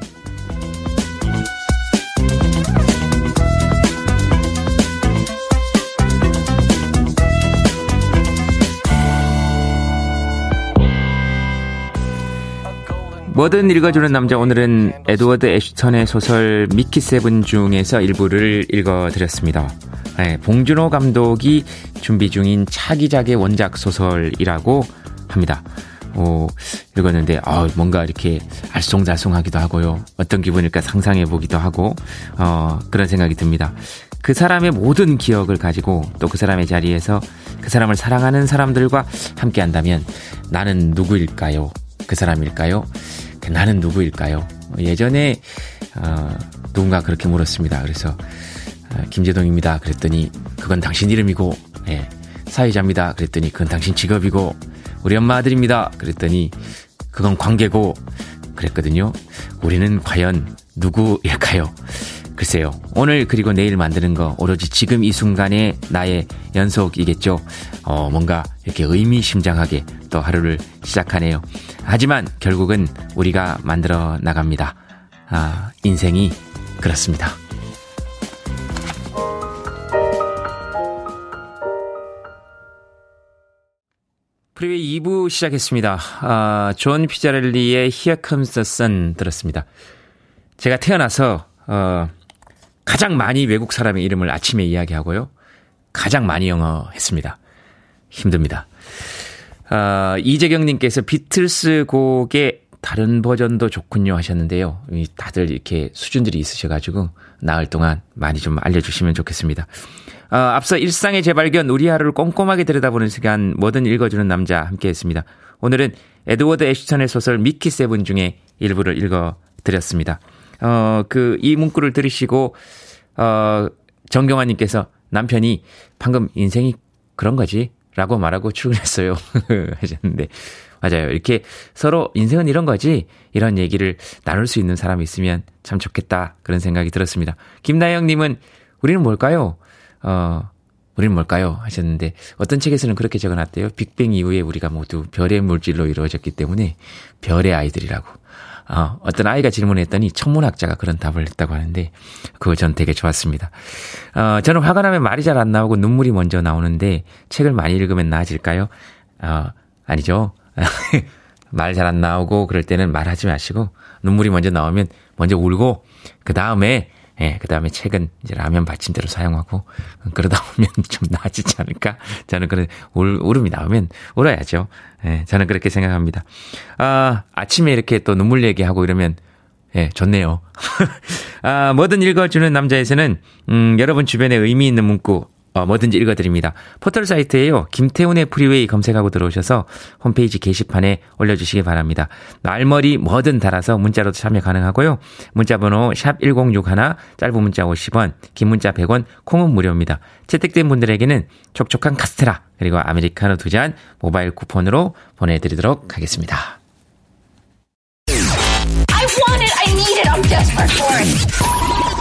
A: 뭐든 읽어주는 남자 오늘은 에드워드 애슈턴의 소설 미키 세븐 중에서 일부를 읽어드렸습니다. 네, 봉준호 감독이 준비 중인 차기작의 원작 소설이라고 합니다. 오, 읽었는데 아, 뭔가 이렇게 알쏭달쏭하기도 하고요. 어떤 기분일까 상상해 보기도 하고 어, 그런 생각이 듭니다. 그 사람의 모든 기억을 가지고 또 그 사람의 자리에서 그 사람을 사랑하는 사람들과 함께 한다면 나는 누구일까요? 그 사람일까요? 그 나는 누구일까요? 예전에 어, 누군가 그렇게 물었습니다. 그래서 어, 김재동입니다. 그랬더니 그건 당신 이름이고 예, 사회자입니다. 그랬더니 그건 당신 직업이고 우리 엄마 아들입니다. 그랬더니 그건 관계고 그랬거든요. 우리는 과연 누구일까요? 글쎄요. 오늘 그리고 내일 만드는 거 오로지 지금 이 순간의 나의 연속이겠죠. 어, 뭔가 이렇게 의미심장하게 또 하루를 시작하네요. 하지만 결국은 우리가 만들어 나갑니다. 아, 인생이 그렇습니다. 프리웨이 2부 시작했습니다. 아, 존 피자렐리의 Here Comes the Sun 들었습니다. 제가 태어나서 어, 가장 많이 외국 사람의 이름을 아침에 이야기하고요. 가장 많이 영어 했습니다. 힘듭니다. 아, 이재경님께서 비틀스 곡의 다른 버전도 좋군요 하셨는데요. 이 다들 이렇게 수준들이 있으셔가지고 나흘 동안 많이 좀 알려주시면 좋겠습니다. 어, 앞서 일상의 재발견, 우리 하루를 꼼꼼하게 들여다보는 시간, 뭐든 읽어주는 남자 함께 했습니다. 오늘은 에드워드 애슈턴의 소설 미키 세븐 중에 일부를 읽어드렸습니다. 어, 그, 이 문구를 들으시고, 어, 정경환님께서 남편이 방금 인생이 그런 거지? 라고 말하고 출근했어요. 하셨는데, 맞아요. 이렇게 서로 인생은 이런 거지? 이런 얘기를 나눌 수 있는 사람이 있으면 참 좋겠다. 그런 생각이 들었습니다. 김나영님은 우리는 뭘까요? 어, 우리는 뭘까요? 하셨는데, 어떤 책에서는 그렇게 적어 놨대요. 빅뱅 이후에 우리가 모두 별의 물질로 이루어졌기 때문에 별의 아이들이라고. 어, 어떤 아이가 질문했더니 천문학자가 그런 답을 했다고 하는데, 그거 전 되게 좋았습니다. 어, 저는 화가 나면 말이 잘 안 나오고 눈물이 먼저 나오는데, 책을 많이 읽으면 나아질까요? 어, 아니죠. 말 잘 안 나오고 그럴 때는 말하지 마시고, 눈물이 먼저 나오면 먼저 울고, 그 다음에 예, 그 다음에 책은 이제 라면 받침대로 사용하고, 그러다 보면 좀 나아지지 않을까? 저는 그런, 울, 울음이 나오면 울어야죠. 예, 저는 그렇게 생각합니다. 아, 아침에 이렇게 또 눈물 얘기하고 이러면, 예, 좋네요. 아, 뭐든 읽어주는 남자에서는, 음, 여러분 주변에 의미 있는 문구, 어, 뭐든지 읽어드립니다. 포털 사이트에요. 김태훈의 프리웨이 검색하고 들어오셔서 홈페이지 게시판에 올려주시기 바랍니다. 말머리 뭐든 달아서 문자로도 참여 가능하고요. 문자번호 샵 1061, 짧은 문자 50원, 긴 문자 100원, 콩은 무료입니다. 채택된 분들에게는 촉촉한 카스테라, 그리고 아메리카노 두 잔 모바일 쿠폰으로 보내드리도록 하겠습니다.
G: I want it. I need it. I'm desperate for it.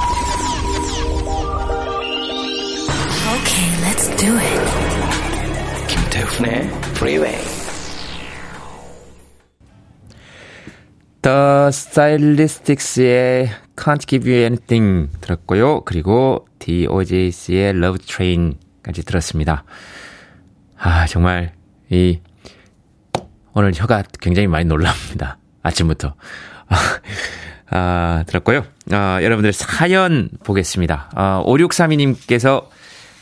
D: Do it.
C: 김태훈의 Freeway.
A: The Stylistics의 Can't Give You Anything 들었고요. 그리고 DOJC의 Love Train까지 들었습니다. 아, 정말, 이, 오늘 혀가 굉장히 많이 놀랍니다. 아침부터. 아, 들었고요. 아, 여러분들 사연 보겠습니다. 아, 5632님께서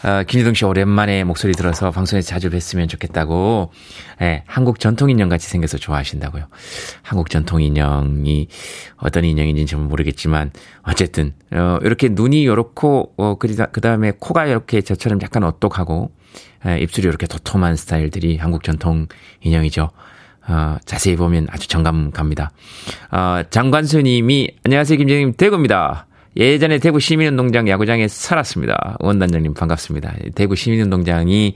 A: 어, 김유동 씨 오랜만에 목소리 들어서 방송에서 자주 뵀으면 좋겠다고, 예, 한국 전통 인형 같이 생겨서 좋아하신다고요. 한국 전통 인형이 어떤 인형인지는 잘 모르겠지만, 어쨌든, 어, 이렇게 눈이 요렇고, 어, 그 다음에 코가 이렇게 저처럼 약간 오똑하고, 예, 입술이 이렇게 도톰한 스타일들이 한국 전통 인형이죠. 어, 자세히 보면 아주 정감 갑니다. 어, 장관수 님이, 안녕하세요, 김재님, 대구입니다. 예전에 대구 시민운동장 야구장에 살았습니다. 원단장님 반갑습니다. 대구 시민운동장이,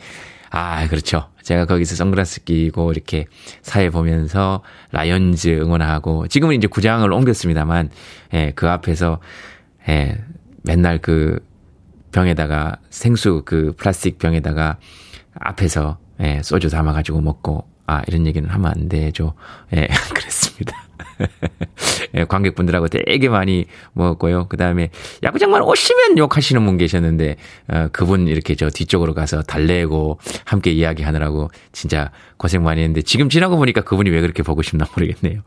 A: 아, 그렇죠. 제가 거기서 선글라스 끼고 이렇게 사회 보면서 라이언즈 응원하고, 지금은 이제 구장을 옮겼습니다만, 예, 그 앞에서, 예, 맨날 그 병에다가, 생수 그 플라스틱 병에다가 앞에서, 예, 소주 담아 가지고 먹고, 아, 이런 얘기는 하면 안 되죠. 예, 그랬습니다. 예, 관객분들하고 되게 많이 먹었고요. 그 다음에 야구장만 오시면 욕하시는 분 계셨는데, 어, 그분 이렇게 저 뒤쪽으로 가서 달래고 함께 이야기하느라고 진짜 고생 많이 했는데, 지금 지나고 보니까 그분이 왜 그렇게 보고 싶나 모르겠네요.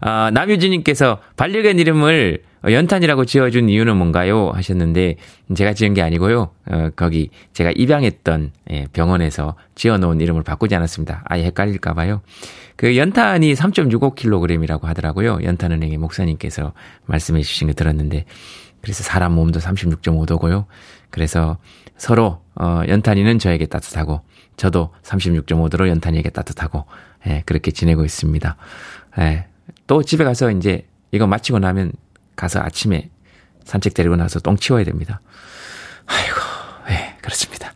A: 아, 남유진님께서 반려견 이름을 연탄이라고 지어준 이유는 뭔가요? 하셨는데, 제가 지은 게 아니고요. 어, 거기 제가 입양했던 예, 병원에서 지어놓은 이름을 바꾸지 않았습니다. 아예 헷갈릴까봐요. 그 연탄이 3.65kg이라고 하더라고요. 연탄은행의 목사님께서 말씀해 주신 거 들었는데, 그래서 사람 몸도 36.5도고요. 그래서 서로 어, 연탄이는 저에게 따뜻하고, 저도 36.5도로 연탄이에게 따뜻하고, 예, 그렇게 지내고 있습니다. 예, 또 집에 가서 이제 이거 마치고 나면 가서 아침에 산책 데리고 나서 똥 치워야 됩니다. 아이고, 예, 그렇습니다.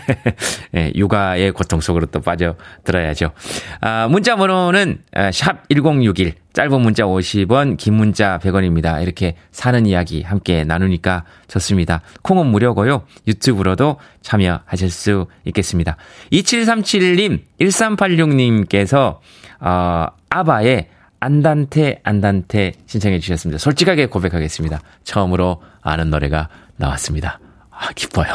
A: 예, 육아의 고통 속으로 또 빠져들어야죠. 아, 문자 번호는 아, 샵1061, 짧은 문자 50원, 긴 문자 100원입니다. 이렇게 사는 이야기 함께 나누니까 좋습니다. 콩은 무료고요. 유튜브로도 참여하실 수 있겠습니다. 2737님, 1386님께서 어, 아바의 안단테 안단테 신청해 주셨습니다. 솔직하게 고백하겠습니다. 처음으로 아는 노래가 나왔습니다. 아, 기뻐요.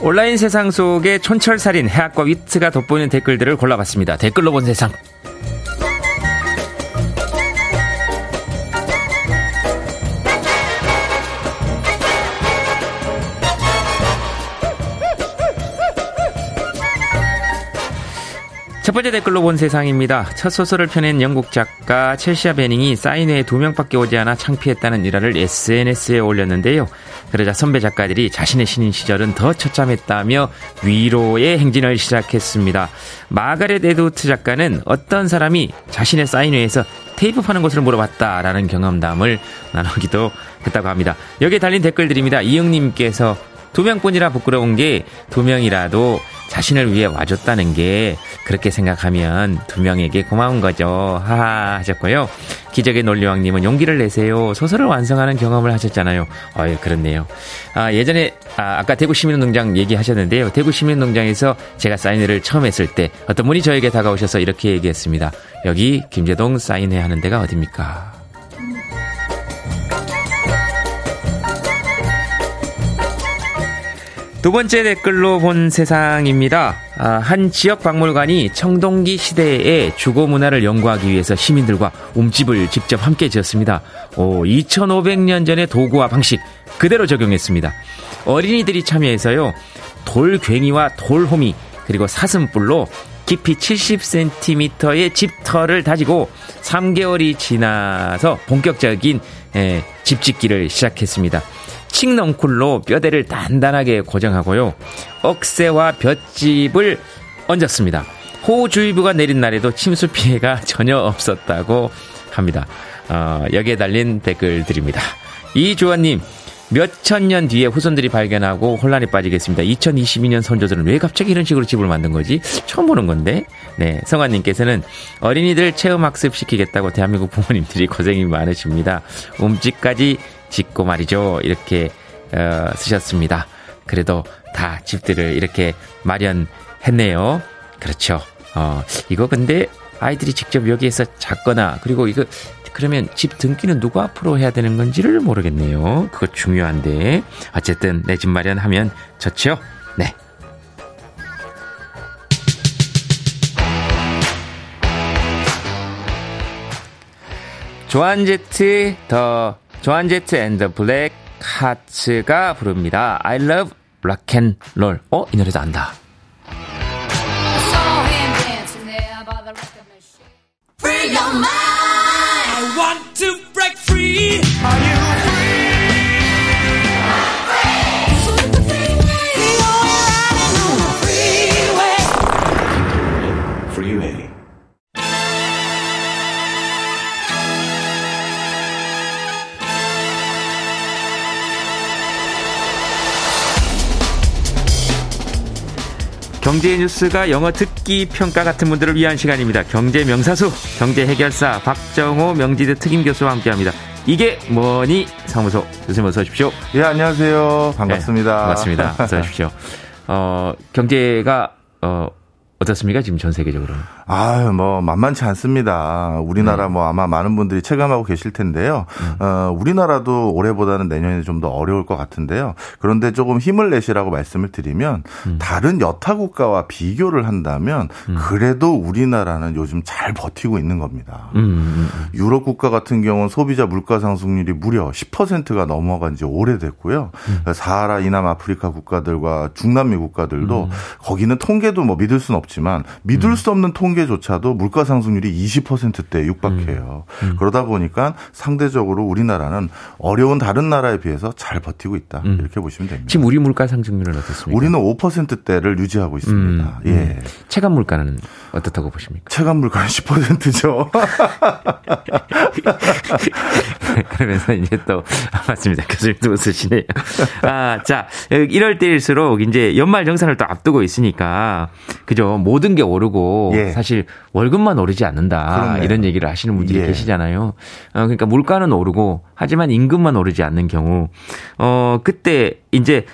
A: 온라인 세상 속의 촌철살인 해학과 위트가 돋보이는 댓글들을 골라봤습니다. 댓글로 본 세상. 첫 번째 댓글로 본 세상입니다. 첫 소설을 펴낸 영국 작가 첼시아 베닝이 사인회에 두 명밖에 오지 않아 창피했다는 일화를 SNS에 올렸는데요. 그러자 선배 작가들이 자신의 신인 시절은 더 처참했다며 위로의 행진을 시작했습니다. 마가렛 에드우트 작가는 어떤 사람이 자신의 사인회에서 테이프 파는 곳을 물어봤다라는 경험담을 나누기도 했다고 합니다. 여기에 달린 댓글들입니다. 이영님께서 두 명뿐이라 부끄러운 게 두 명이라도 자신을 위해 와줬다는 게 그렇게 생각하면 두 명에게 고마운 거죠. 하하 하셨고요. 기적의 논리왕님은 용기를 내세요. 소설을 완성하는 경험을 하셨잖아요. 어유 그렇네요. 아, 예전에 아, 아까 대구 시민운동장 얘기하셨는데요. 대구 시민운동장에서 제가 사인회를 처음 했을 때 어떤 분이 저에게 다가오셔서 이렇게 얘기했습니다. 여기 김재동 사인회 하는 데가 어딥니까? 두 번째 댓글로 본 세상입니다. 아, 한 지역 박물관이 청동기 시대의 주거 문화를 연구하기 위해서 시민들과 움집을 직접 함께 지었습니다. 오, 2500년 전의 도구와 방식 그대로 적용했습니다. 어린이들이 참여해서요. 돌괭이와 돌호미 그리고 사슴뿔로 깊이 70cm의 집터를 다지고 3개월이 지나서 본격적인 에, 집짓기를 시작했습니다. 칡넝쿨로 뼈대를 단단하게 고정하고요. 억새와 볏짚을 얹었습니다. 호우주의보가 내린 날에도 침수 피해가 전혀 없었다고 합니다. 어, 여기에 달린 댓글들입니다. 이조아님, 몇천 년 뒤에 후손들이 발견하고 혼란에 빠지겠습니다. 2022년 선조들은 왜 갑자기 이런 식으로 집을 만든 거지? 처음 보는 건데. 네, 성환님께서는 어린이들 체험학습 시키겠다고 대한민국 부모님들이 고생이 많으십니다. 움집까지 짓고 말이죠. 이렇게 어, 쓰셨습니다. 그래도 다 집들을 이렇게 마련했네요. 그렇죠. 어, 이거 근데 아이들이 직접 여기에서 잤거나 그리고 이거 그러면 집 등기는 누구 앞으로 해야 되는 건지를 모르겠네요. 그거 중요한데 어쨌든 내 집 마련하면 좋죠. 네. 조한제트 더 조한제트 앤더 블랙 하츠가 부릅니다. I love rock and roll. 어, 이 노래도 안다.
D: Free your mind.
A: 경제 뉴스가 영어 듣기 평가 같은 분들을 위한 시간입니다. 경제 명사수, 경제 해결사 박정호 명지대 특임 교수와 함께합니다. 이게 뭐니 사무소 교수님 어서 오십시오.
H: 예, 안녕하세요. 반갑습니다.
A: 네, 반갑습니다. 어서 오십시오. 어, 경제가 어 어떻습니까 지금 전 세계적으로?
H: 아유, 뭐, 만만치 않습니다. 우리나라
A: 네.
H: 뭐 아마 많은 분들이 체감하고 계실 텐데요.
A: 음.
H: 어, 우리나라도 올해보다는 내년에 좀 더 어려울 것 같은데요. 그런데 조금 힘을 내시라고 말씀을 드리면
A: 음.
H: 다른 여타 국가와 비교를 한다면 그래도 우리나라는 요즘 잘 버티고 있는 겁니다.
A: 음, 음, 음.
H: 유럽 국가 같은 경우는 소비자 물가 상승률이 무려 10%가 넘어간 지 오래됐고요.
A: 음.
H: 사하라 이남 아프리카 국가들과 중남미 국가들도
A: 음.
H: 거기는 통계도 뭐 믿을 수는 없지만 믿을 수 없는 통계 조차도 물가 상승률이 20%대에 육박해요.
A: 음.
H: 그러다 보니까 상대적으로 우리나라는 어려운 다른 나라에 비해서 잘 버티고 있다.
A: 음.
H: 이렇게 보시면 됩니다.
A: 지금 우리 물가 상승률은 어떻습니까?
H: 우리는 5%대를 유지하고 있습니다.
A: 음,
H: 예.
A: 체감 물가는 어떻다고 보십니까?
H: 체감 물가는 10%죠.
A: 그러면서 이제 또 아, 맞습니다. 교수님도 웃으시네요. 아, 자, 이럴 때일수록 이제 연말 정산을 또 앞두고 있으니까 그죠? 모든 게 오르고
H: 예.
A: 사실 월급만 오르지 않는다
H: 그렇네요.
A: 이런 얘기를 하시는 분들이
H: 예.
A: 계시잖아요. 어, 그러니까 물가는 오르고 하지만 임금만 오르지 않는 경우 어 그때 이제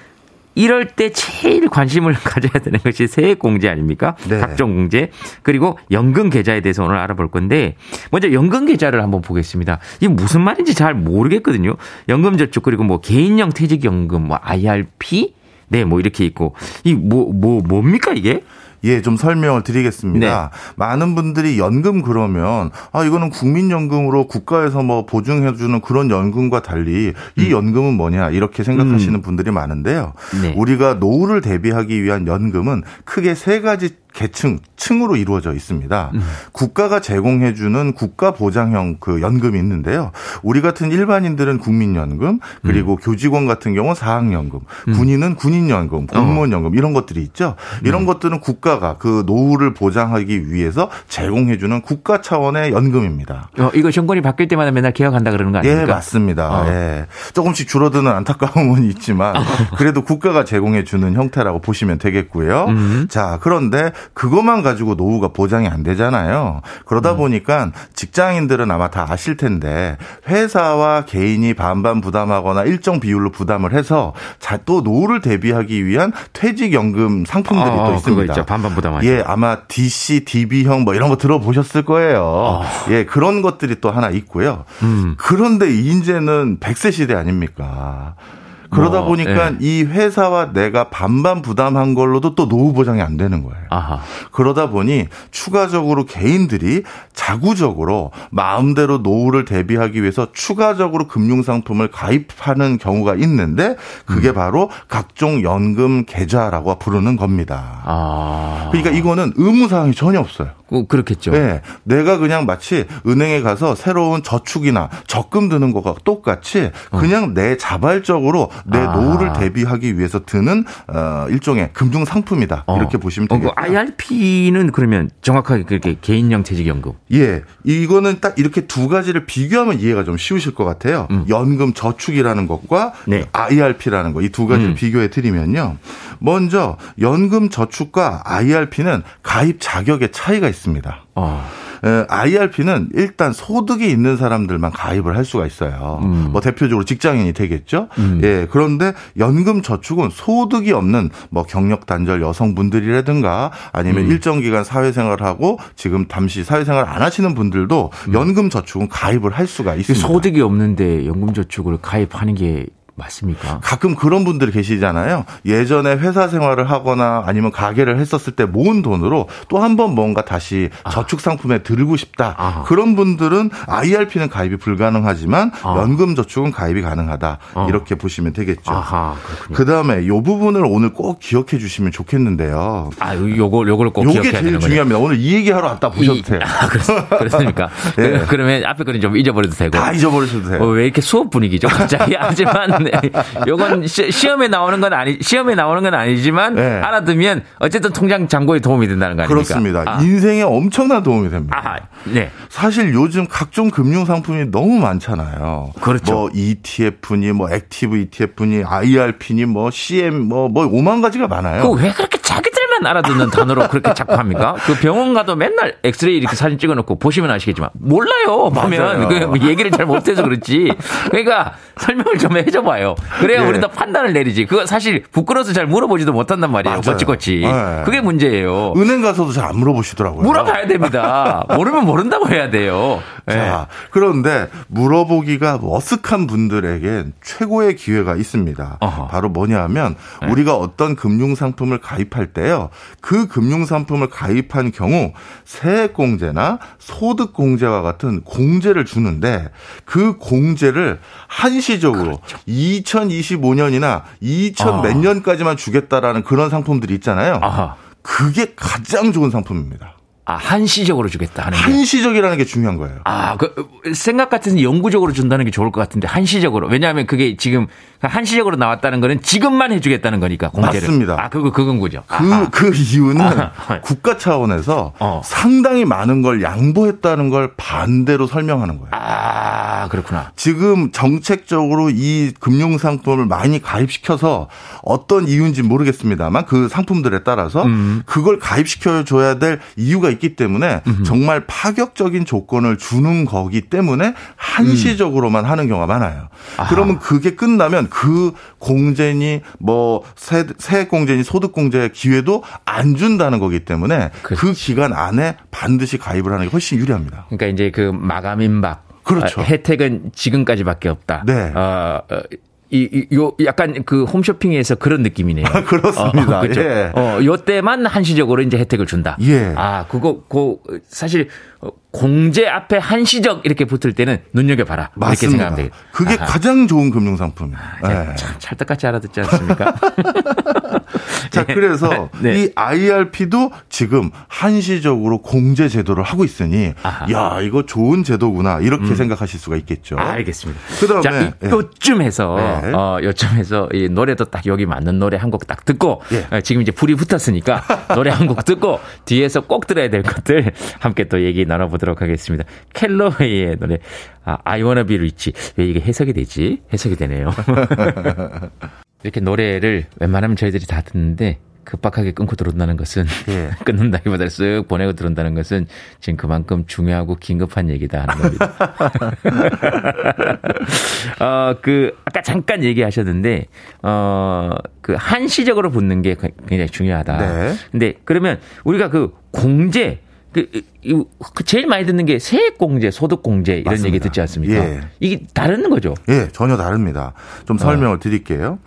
A: 이럴 때 제일 관심을 가져야 되는 것이 세액 공제 아닙니까?
H: 네.
A: 각종 공제. 그리고 연금 계좌에 대해서 오늘 알아볼 건데 먼저 연금 계좌를 한번 보겠습니다. 이게 무슨 말인지 잘 모르겠거든요. 연금 저축 그리고 뭐 개인형 퇴직연금 뭐 IRP 네, 뭐 이렇게 있고 이 뭐뭐 뭡니까 이게?
H: 예, 좀 설명을 드리겠습니다. 많은 분들이 연금 그러면 아 이거는 국민연금으로 국가에서 뭐 보증해 주는 그런 연금과 달리 이 연금은 뭐냐 이렇게 생각하시는 분들이 많은데요.
A: 네.
H: 우리가 노후를 대비하기 위한 연금은 크게 세 가지 계층, 층으로 이루어져 있습니다. 국가가 제공해주는 국가 보장형 그 연금이 있는데요. 우리 같은 일반인들은 국민연금, 그리고 교직원 같은 경우는 사학연금, 군인은 군인연금, 공무원연금 이런 것들이 있죠. 이런 것들은 국가가 그 노후를 보장하기 위해서 제공해주는 국가 차원의 연금입니다.
A: 어, 이거 정권이 바뀔 때마다 맨날 개혁한다 그러는 거 아닙니까?
H: 예, 맞습니다.
A: 어.
H: 예. 조금씩 줄어드는 안타까움은 있지만 그래도 국가가 제공해 주는 형태라고 보시면 되겠고요.
A: 음.
H: 자, 그런데 그것만 가지고 노후가 보장이 안 되잖아요. 그러다
A: 음.
H: 보니까 직장인들은 아마 다 아실 텐데 회사와 개인이 반반 부담하거나 일정 비율로 부담을 해서 자, 또 노후를 대비하기 위한 퇴직연금 상품들이
A: 어,
H: 또
A: 그거
H: 있습니다.
A: 있죠. 반반 부담하죠.
H: 예, 아마 DC, DB형 뭐 이런 거 들어보셨을 거예요. 예, 그런 것들이 또 하나 있고요.
A: 아. 음.
H: 그런데 이제는 100세 시대 아닙니까? 그러다
A: 뭐,
H: 보니까
A: 예.
H: 이 회사와 내가 반반 부담한 걸로도 또 노후 보장이 안 되는 거예요.
A: 아하.
H: 그러다 보니 추가적으로 개인들이 자구적으로 마음대로 노후를 대비하기 위해서 추가적으로 금융 상품을 가입하는 경우가 있는데
A: 음.
H: 그게 바로 각종 연금 계좌라고 부르는 겁니다.
A: 아.
H: 그러니까 이거는 의무 사항이 전혀 없어요.
A: 그, 그렇겠죠.
H: 네, 내가 그냥 마치 은행에 가서 새로운 저축이나 적금 드는 거가 똑같이 그냥 내 자발적으로 내
A: 아.
H: 노후를 대비하기 위해서 드는 어, 일종의 금융 상품이다
A: 어.
H: 이렇게 보시면
A: 어, 그. IRP는 그러면 정확하게 그렇게 개인형 퇴직연금.
H: 예, 이거는 딱 이렇게 두 가지를 비교하면 이해가 좀 쉬우실 것 같아요. 연금 저축이라는 것과
A: 음. 네.
H: IRP라는 거 이 두 가지를
A: 음.
H: 비교해 드리면요. 먼저 연금 저축과 IRP는 가입 자격의 차이가 있습니다.
A: 어.
H: 에, IRP는 일단 소득이 있는 사람들만 가입을 할 수가 있어요.
A: 음.
H: 뭐 대표적으로 직장인이 되겠죠. 예. 그런데 연금 저축은 소득이 없는 뭐 경력 단절 여성분들이라든가 아니면
A: 음.
H: 일정 기간 사회생활을 하고 지금 잠시 사회생활 안 하시는 분들도 연금 저축은 가입을 할 수가 있습니다.
A: 음. 소득이 없는데 연금 저축을 가입하는 게 맞습니까?
H: 가끔 그런 분들 계시잖아요. 예전에 회사 생활을 하거나 아니면 가게를 했었을 때 모은 돈으로 또 한 번 뭔가 다시 저축 상품에 들고 싶다.
A: 아.
H: 그런 분들은 IRP는 가입이 불가능하지만
A: 아.
H: 연금 저축은 가입이 가능하다.
A: 어.
H: 이렇게 보시면 되겠죠.
A: 아하, 그렇군요.
H: 그 다음에 이 부분을 오늘 꼭 기억해 주시면 좋겠는데요.
A: 아, 요거, 요거를 꼭
H: 요게
A: 기억해야
H: 제일. 중요합니다. 오늘 이 얘기 하러 왔다 보셔도
A: 이-
H: 돼요.
A: 아, 그렇, 그렇습니까?
H: 예.
A: 그, 러면 앞에 거는 좀 잊어버려도 되고.
H: 다 잊어버리셔도 돼요.
A: 어, 왜 이렇게 수업 분위기죠? 갑자기 하지만 네, 요건 시, 시험에 나오는 건 아니 시험에 나오는 건 아니지만
H: 네.
A: 알아두면 어쨌든 통장 잔고에 도움이 된다는 거 아닙니까?
H: 그렇습니다.
A: 아,
H: 인생에 엄청난 도움이 됩니다.
A: 아, 네.
H: 사실 요즘 각종 금융 상품이 너무 많잖아요.
A: 그렇죠.
H: 뭐 ETF니 뭐 active ETF니 IRP니 뭐 CM 뭐뭐 오만 가지가 많아요.
A: 그 왜 그렇게 자기들만 알아듣는 단어로 그렇게 자꾸 합니까? 그 병원 가도 맨날 엑스레이 이렇게 사진 찍어놓고 보시면 아시겠지만 몰라요. 보면
H: 맞아요.
A: 그 얘기를 잘 못해서 그렇지. 그러니까 설명을 좀 해줘봐요. 그래야
H: 예.
A: 우리 도 판단을 내리지. 그거 사실 부끄러워서 잘 물어보지도 못한단 말이에요. 거치거치.
H: 네.
A: 그게 문제예요.
H: 은행 가서도 잘 안 물어보시더라고요.
A: 물어봐야 됩니다. 모르면 모른다고 해야 돼요. 예.
H: 자, 그런데 물어보기가 머쓱한 분들에겐 최고의 기회가 있습니다.
A: 어허. 네.
H: 바로 뭐냐 하면 우리가 어떤 금융 상품을 가입할 때요. 그 금융 상품을 가입한 경우 세액 공제나 소득 공제와 같은 공제를 주는데 그 공제를 한시적으로 2025년이나 2000
A: 아.
H: 몇 년까지만 주겠다라는 그런 상품들이 있잖아요.
A: 아하.
H: 그게 가장 좋은 상품입니다.
A: 아, 한시적으로 주겠다 하는 게.
H: 한시적이라는 게 중요한 거예요.
A: 아, 그, 생각 같은 영구적으로 준다는 게 좋을 것 같은데, 한시적으로. 왜냐하면 그게 지금, 한시적으로 나왔다는 거는 지금만 해주겠다는 거니까, 공제를.
H: 맞습니다.
A: 아, 그거, 그건 거죠.
H: 그, 그 이유는
A: 아하.
H: 국가 차원에서
A: 어.
H: 상당히 많은 걸 양보했다는 걸 반대로 설명하는 거예요.
A: 아, 그렇구나.
H: 지금 정책적으로 이 금융 상품을 많이 가입시켜서 어떤 이유인지 모르겠습니다만 그 상품들에 따라서
A: 음.
H: 그걸 가입시켜 줘야 될 이유가 있기 때문에 정말 파격적인 조건을 주는 거기 때문에 한시적으로만 하는 경우가 많아요. 그러면 그게 끝나면 그 공제니 뭐 세, 세액 공제니 소득 공제 기회도 안 준다는 거기 때문에 그
A: 그렇지.
H: 기간 안에 반드시 가입을 하는 게 훨씬 유리합니다.
A: 그러니까 이제 그 마감 임박.
H: 그렇죠.
A: 어, 혜택은 지금까지밖에 없다.
H: 네.
A: 어, 어, 이, 이, 요, 약간 그 홈쇼핑에서 그런 느낌이네요.
H: 그렇습니다.
A: 어, 그렇죠.
H: 예.
A: 어, 요 때만 한시적으로 이제 혜택을 준다.
H: 예.
A: 아, 그거, 그, 사실, 어, 공제 앞에 한시적 이렇게 붙을 때는 눈여겨봐라. 이렇게
H: 맞습니다.
A: 생각하면 되겠다.
H: 그게
A: 아하.
H: 가장 좋은 금융상품이에요. 예.
A: 참 찰떡같이 알아듣지 않습니까?
H: 자, 그래서
A: 네.
H: 이 IRP도 지금 한시적으로 공제 제도를 하고 있으니,
A: 아하. 음.
H: 야, 이거 좋은 제도구나, 이렇게 생각하실 수가 있겠죠.
A: 알겠습니다.
H: 그다음에,
A: 자,
H: 예.
A: 요쯤에서
H: 네.
A: 어 요쯤에서 이 노래도 딱 여기 맞는 노래 한 곡 딱 듣고
H: 예.
A: 어, 지금 이제 불이 붙었으니까 노래 한 곡 듣고 뒤에서 꼭 들어야 될 것들 함께 또 얘기 나눠보도록 하겠습니다. 켈로웨이의 노래 아, I Wanna Be Rich 왜 이게 해석이 되지? 해석이 되네요. 이렇게 노래를 웬만하면 저희들이 다 듣는데 급박하게 끊고 들어온다는 것은
H: 예.
A: 끊는다기보다 쓱 보내고 들어온다는 것은 지금 그만큼 중요하고 긴급한 얘기다 하는 겁니다. 어, 그, 아까 잠깐 얘기하셨는데, 어, 그, 한시적으로 붙는 게 굉장히 중요하다.
H: 네.
A: 근데 그러면 우리가 그 공제, 그, 이- 그 제일 많이 듣는 게 세액공제, 소득공제 이런
H: 맞습니다.
A: 얘기 듣지 않습니까?
H: 예.
A: 이게 다른 거죠.
H: 예, 전혀 다릅니다. 좀
A: 어.
H: 설명을 드릴게요.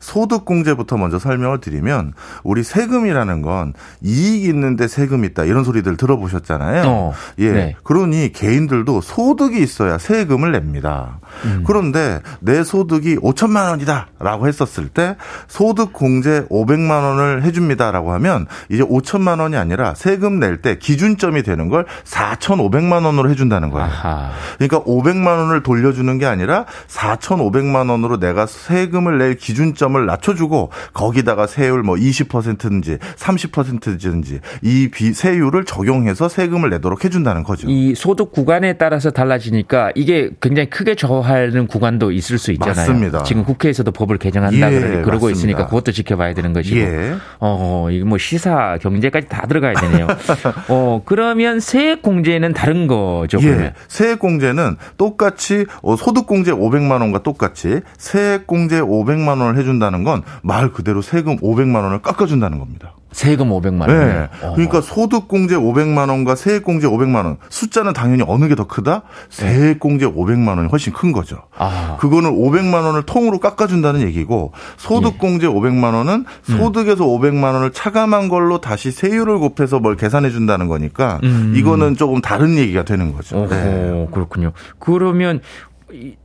H: 소득공제부터 먼저 설명을 드리면 우리 세금이라는 건 이익 있는데 세금 있다 이런 소리들 들어보셨잖아요.
A: 어,
H: 예.
A: 네.
H: 그러니 개인들도 소득이 있어야 세금을 냅니다.
A: 음.
H: 그런데 내 소득이 5천만 원이다라고 했었을 때 소득공제 500만 원을 해줍니다라고 하면 이제 5천만 원이 아니라 세금 낼 때 기준점이 되는 걸 4,500만 원으로 해준다는 거예요.
A: 아하.
H: 그러니까 500만 원을 돌려주는 게 아니라 4,500만 원으로 내가 세금을 낼 기준점 을 낮춰주고 거기다가 세율 뭐 20%든지 30%든지 이 비, 세율을 적용해서 세금을 내도록 해준다는 거죠.
A: 이 소득 구간에 따라서 달라지니까 이게 굉장히 크게 저하는 구간도 있을 수 있잖아요.
H: 맞습니다.
A: 지금 국회에서도 법을 개정한다
H: 예,
A: 그러- 그러고
H: 맞습니다.
A: 있으니까 그것도 지켜봐야 되는 것이고.
H: 예.
A: 어, 이거 뭐 시사, 경제까지 다 들어가야 되네요. 어, 그러면 세액 공제는 다른 거죠, 그러면.
H: 예. 세액 공제는 똑같이 어, 소득 공제 500만 원과 똑같이 세액 공제 500만 원을 해준다. 깎아준다는 건 말 그대로 세금 500만 원을 깎아준다는 겁니다.
A: 세금 500만 원.
H: 네. 그러니까 소득공제 500만 원과 세액공제 500만 원 숫자는 당연히 어느 게 더 크다? 세액공제 500만 원이 훨씬 큰 거죠.
A: 아.
H: 그거는 500만 원을 통으로 깎아준다는 얘기고 소득공제
A: 예.
H: 500만 원은
A: 음.
H: 소득에서 500만 원을 차감한 걸로 다시 세율을 곱해서 뭘 계산해 준다는 거니까
A: 음.
H: 이거는 조금 다른 얘기가 되는 거죠. 네.
A: 그렇군요. 그러면 이-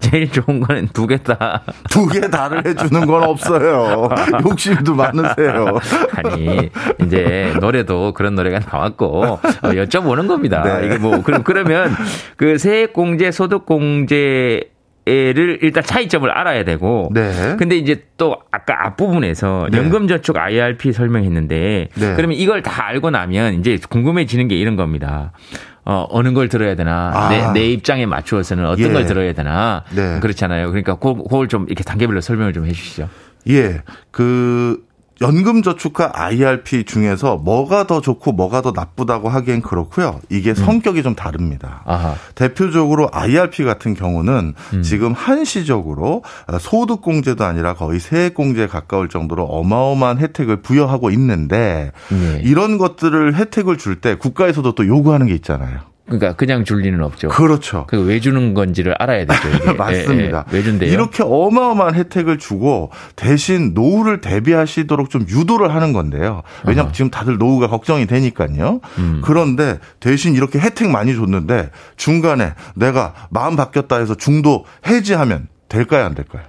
A: 제일 좋은 거는 두 개 다.
H: 두 개 다를 해주는 건 없어요. 욕심도 많으세요.
A: 아니 이제 노래도 그런 노래가 나왔고 어, 여쭤보는 겁니다.
H: 네.
A: 이게 뭐 그럼 그러면 그 세액공제, 소득공제 를 일단 차이점을 알아야 되고.
H: 네.
A: 근데 이제 또 아까 앞부분에서
H: 네.
A: 연금저축 IRP 설명했는데
H: 네.
A: 그러면 이걸 다 알고 나면 이제 궁금해지는 게 이런 겁니다. 어, 어느 걸 들어야 되나,
H: 아.
A: 내, 내 입장에 맞추어서는 어떤
H: 예.
A: 걸 들어야 되나,
H: 네.
A: 그렇잖아요. 그러니까 그, 그걸 좀 이렇게 단계별로 설명을 좀 해주시죠.
H: 예. 그 연금저축과 IRP 중에서 뭐가 더 좋고 뭐가 더 나쁘다고 하기엔 그렇고요. 이게 성격이 좀 다릅니다.
A: 아하.
H: 대표적으로 IRP 같은 경우는
A: 음.
H: 지금 한시적으로 소득공제도 아니라 거의 세액공제에 가까울 정도로 어마어마한 혜택을 부여하고 있는데
A: 예.
H: 이런 것들을 혜택을 줄 때 국가에서도 또 요구하는 게 있잖아요.
A: 그러니까 그냥 줄 리는 없죠.
H: 그렇죠.
A: 그왜 주는 건지를 알아야 되죠.
H: 맞습니다.
A: 예, 예. 왜 준대요?
H: 이렇게 어마어마한 혜택을 주고 대신 노후를 대비하시도록 좀 유도를 하는 건데요. 왜냐하면
A: 아하.
H: 지금 다들 노후가 걱정이 되니까요.
A: 음.
H: 그런데 대신 이렇게 혜택 많이 줬는데 중간에 내가 마음 바뀌었다 해서 중도 해지하면 될까요, 안 될까요?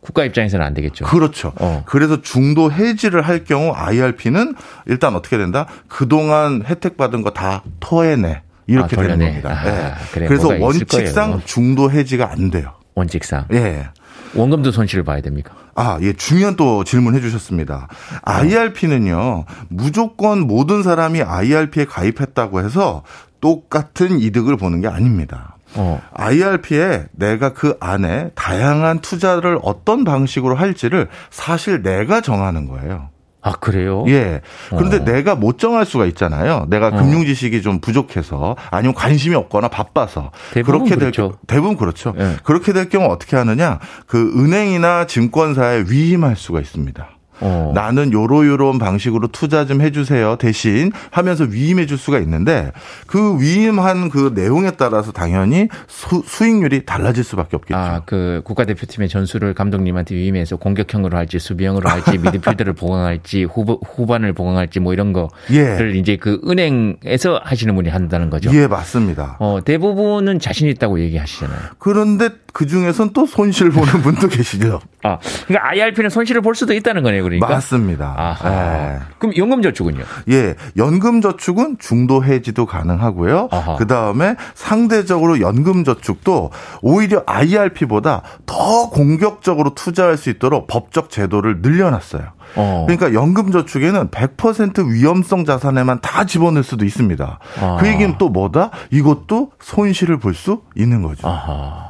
A: 국가 입장에서는 안 되겠죠.
H: 그렇죠.
A: 어.
H: 그래서 중도 해지를 할 경우 IRP는 일단 어떻게 된다? 그동안 혜택 받은 거 다 토해내. 이렇게
A: 아,
H: 되는
A: 돌려내.
H: 겁니다.
A: 아,
H: 예.
A: 그래,
H: 그래서 원칙상. 중도 해지가 안 돼요.
A: 원칙상.
H: 예.
A: 원금도 손실을 봐야 됩니까?
H: 아, 예, 중요한 또 질문해 주셨습니다. IRP는요, 무조건 모든 사람이 IRP에 가입했다고 해서 똑같은 이득을 보는 게 아닙니다.
A: 어.
H: IRP에 내가 그 안에 다양한 투자를 어떤 방식으로 할지를 사실 내가 정하는 거예요.
A: 아, 그래요?
H: 예. 그런데
A: 어.
H: 내가 못 정할 수가 있잖아요. 내가 금융 지식이 좀 부족해서 아니면 관심이 없거나 바빠서
A: 대부분
H: 그렇게 될
A: 그렇죠.
H: 경- 대부분 그렇죠.
A: 예.
H: 그렇게 될 경우 어떻게 하느냐? 그 은행이나 증권사에 위임할 수가 있습니다.
A: 어.
H: 나는 요로요런 방식으로 투자 좀 해주세요. 대신 하면서 위임해 줄 수가 있는데 그 위임한 그 내용에 따라서 당연히 수, 수익률이 달라질 수밖에 없겠죠.
A: 아, 그 국가대표팀의 전술을 감독님한테 위임해서 공격형으로 할지 수비형으로 할지 미드필더를 보강할지 후보, 후반을 보강할지 뭐 이런 거를
H: 예.
A: 이제 그 은행에서 하시는 분이 한다는 거죠.
H: 예, 맞습니다.
A: 어, 대부분은 자신 있다고 얘기하시잖아요.
H: 그런데 그 중에선 또 손실 보는 분도 계시죠.
A: 아, 그러니까 IRP는 손실을 볼 수도 있다는 거네요, 그러니까.
H: 맞습니다.
A: 아하.
H: 예.
A: 그럼 연금저축은요?
H: 예, 연금저축은 중도 해지도 가능하고요. 그 다음에 상대적으로 연금저축도 오히려 IRP보다 더 공격적으로 투자할 수 있도록 법적 제도를 늘려놨어요.
A: 어.
H: 그러니까 연금저축에는 100% 위험성 자산에만 다 집어넣을 수도 있습니다.
A: 아.
H: 그 얘기는 또 뭐다? 이것도 손실을 볼 수 있는 거죠.
A: 아하.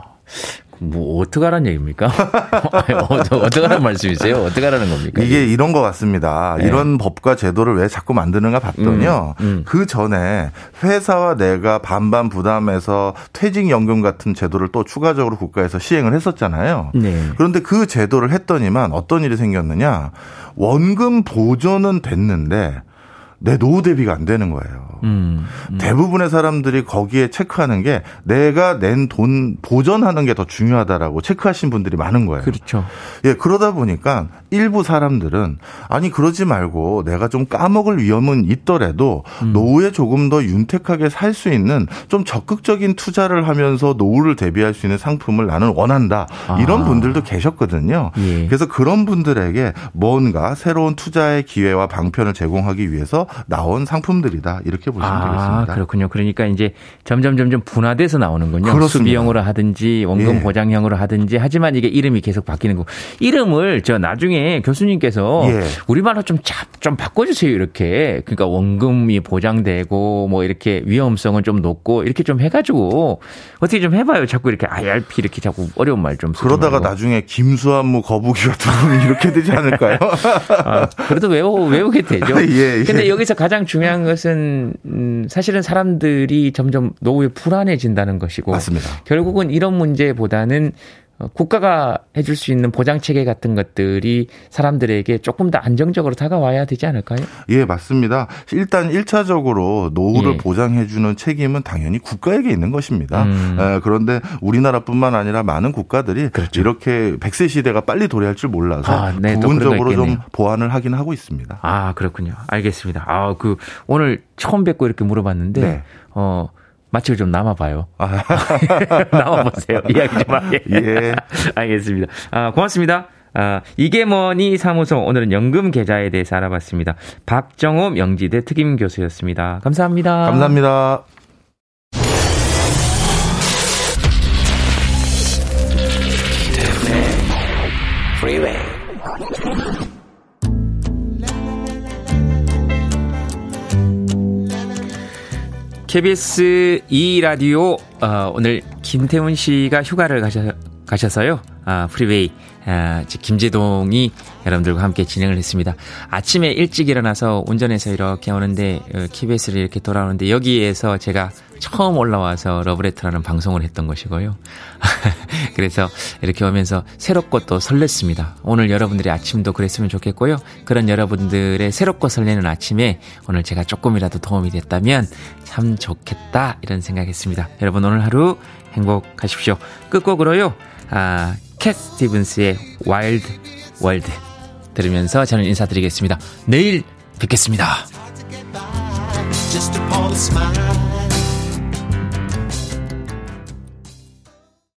A: 뭐, 어떡하란 얘기입니까? 어떡하란 말씀이세요? 어떡하라는 겁니까?
H: 이게 이런 것 같습니다.
A: 네.
H: 이런 법과 제도를 왜 자꾸 만드는가 봤더니요.
A: 음, 음.
H: 그 전에 회사와 내가 반반 부담해서 퇴직연금 같은 제도를 또 추가적으로 국가에서 시행을 했었잖아요.
A: 네.
H: 그런데 그 제도를 했더니만 어떤 일이 생겼느냐. 원금 보존은 됐는데 내 노후 대비가 안 되는 거예요.
A: 음,
H: 대부분의 사람들이 거기에 체크하는 게 내가 낸 돈 보전하는 게 더 중요하다라고 체크하신 분들이 많은 거예요.
A: 그렇죠.
H: 예, 그러다 보니까 일부 사람들은 아니 그러지 말고 내가 좀 까먹을 위험은 있더라도
A: 음.
H: 노후에 조금 더 윤택하게 살 수 있는 좀 적극적인 투자를 하면서 노후를 대비할 수 있는 상품을 나는 원한다. 이런
A: 아.
H: 분들도 계셨거든요.
A: 예.
H: 그래서 그런 분들에게 뭔가 새로운 투자의 기회와 방편을 제공하기 위해서 나온 상품들이다. 이렇게 보시면
A: 아,
H: 되겠습니다.
A: 그렇군요. 그러니까 이제 점점 점점 분화돼서 나오는군요.
H: 그렇습니다.
A: 수비형으로 하든지 원금
H: 예.
A: 보장형으로 하든지 하지만 이게 이름이 계속 바뀌는 거. 이름을 저 나중에 교수님께서
H: 예.
A: 우리말로 좀 잡, 좀 바꿔주세요. 이렇게. 그러니까 원금이 보장되고 뭐 이렇게 위험성은 좀 높고 이렇게 좀 해가지고 어떻게 좀 해봐요. 자꾸 이렇게 IRP 이렇게 자꾸 어려운 말 좀.
H: 그러다가
A: 말고.
H: 나중에 김수한무 거북이 같은 분 이렇게 되지 않을까요?
A: 아, 그래도 외우, 외우게 되죠.
H: 예, 예.
A: 근데 여기서 가장 중요한 것은, 음, 사실은 사람들이 점점 노후에 불안해진다는 것이고.
H: 맞습니다.
A: 결국은 이런 문제보다는 어, 국가가 해줄 수 있는 보장 체계 같은 것들이 사람들에게 조금 더 안정적으로 다가와야 되지 않을까요?
H: 예, 맞습니다. 일단 1차적으로 노후를
A: 예.
H: 보장해주는 책임은 당연히 국가에게 있는 것입니다.
A: 음.
H: 에, 그런데 우리나라뿐만 아니라 많은 국가들이 이렇게 100세 시대가 빨리 도래할 줄 몰라서
A: 그렇죠. 아, 네,
H: 부분적으로 좀. 보완을 하긴 하고 있습니다.
A: 아, 그렇군요. 알겠습니다. 아, 그, 오늘 처음 뵙고 이렇게 물어봤는데,
H: 네.
A: 어, 마치고 좀 남아봐요. 남아보세요. 이야기 좀 하게.
H: 예.
A: 알겠습니다. 아, 고맙습니다. 아, 이게 뭐니 사무소 오늘은 연금 계좌에 대해서 알아봤습니다. 박정호 명지대 특임 교수였습니다. 감사합니다.
H: 감사합니다.
A: KBS 2 라디오 어, 오늘 김태훈 씨가 휴가를 가셔, 가셔서요. 아, 프리웨이 아, 김제동이 여러분들과 함께 진행을 했습니다. 아침에 일찍 일어나서 운전해서 이렇게 오는데 어, KBS를 이렇게 들어오는데 여기에서 제가 처음 올라와서 러브레터라는 방송을 했던 것이고요. 그래서 이렇게 오면서 새롭고 또 설렜습니다. 오늘 여러분들의 아침도 그랬으면 좋겠고요. 그런 여러분들의 새롭고 설레는 아침에 오늘 제가 조금이라도 도움이 됐다면 참 좋겠다 이런 생각했습니다. 여러분 오늘 하루 행복하십시오. 끝곡으로요. 아, Cat Stevens의 Wild World 들으면서 저는 인사드리겠습니다. 내일 뵙겠습니다.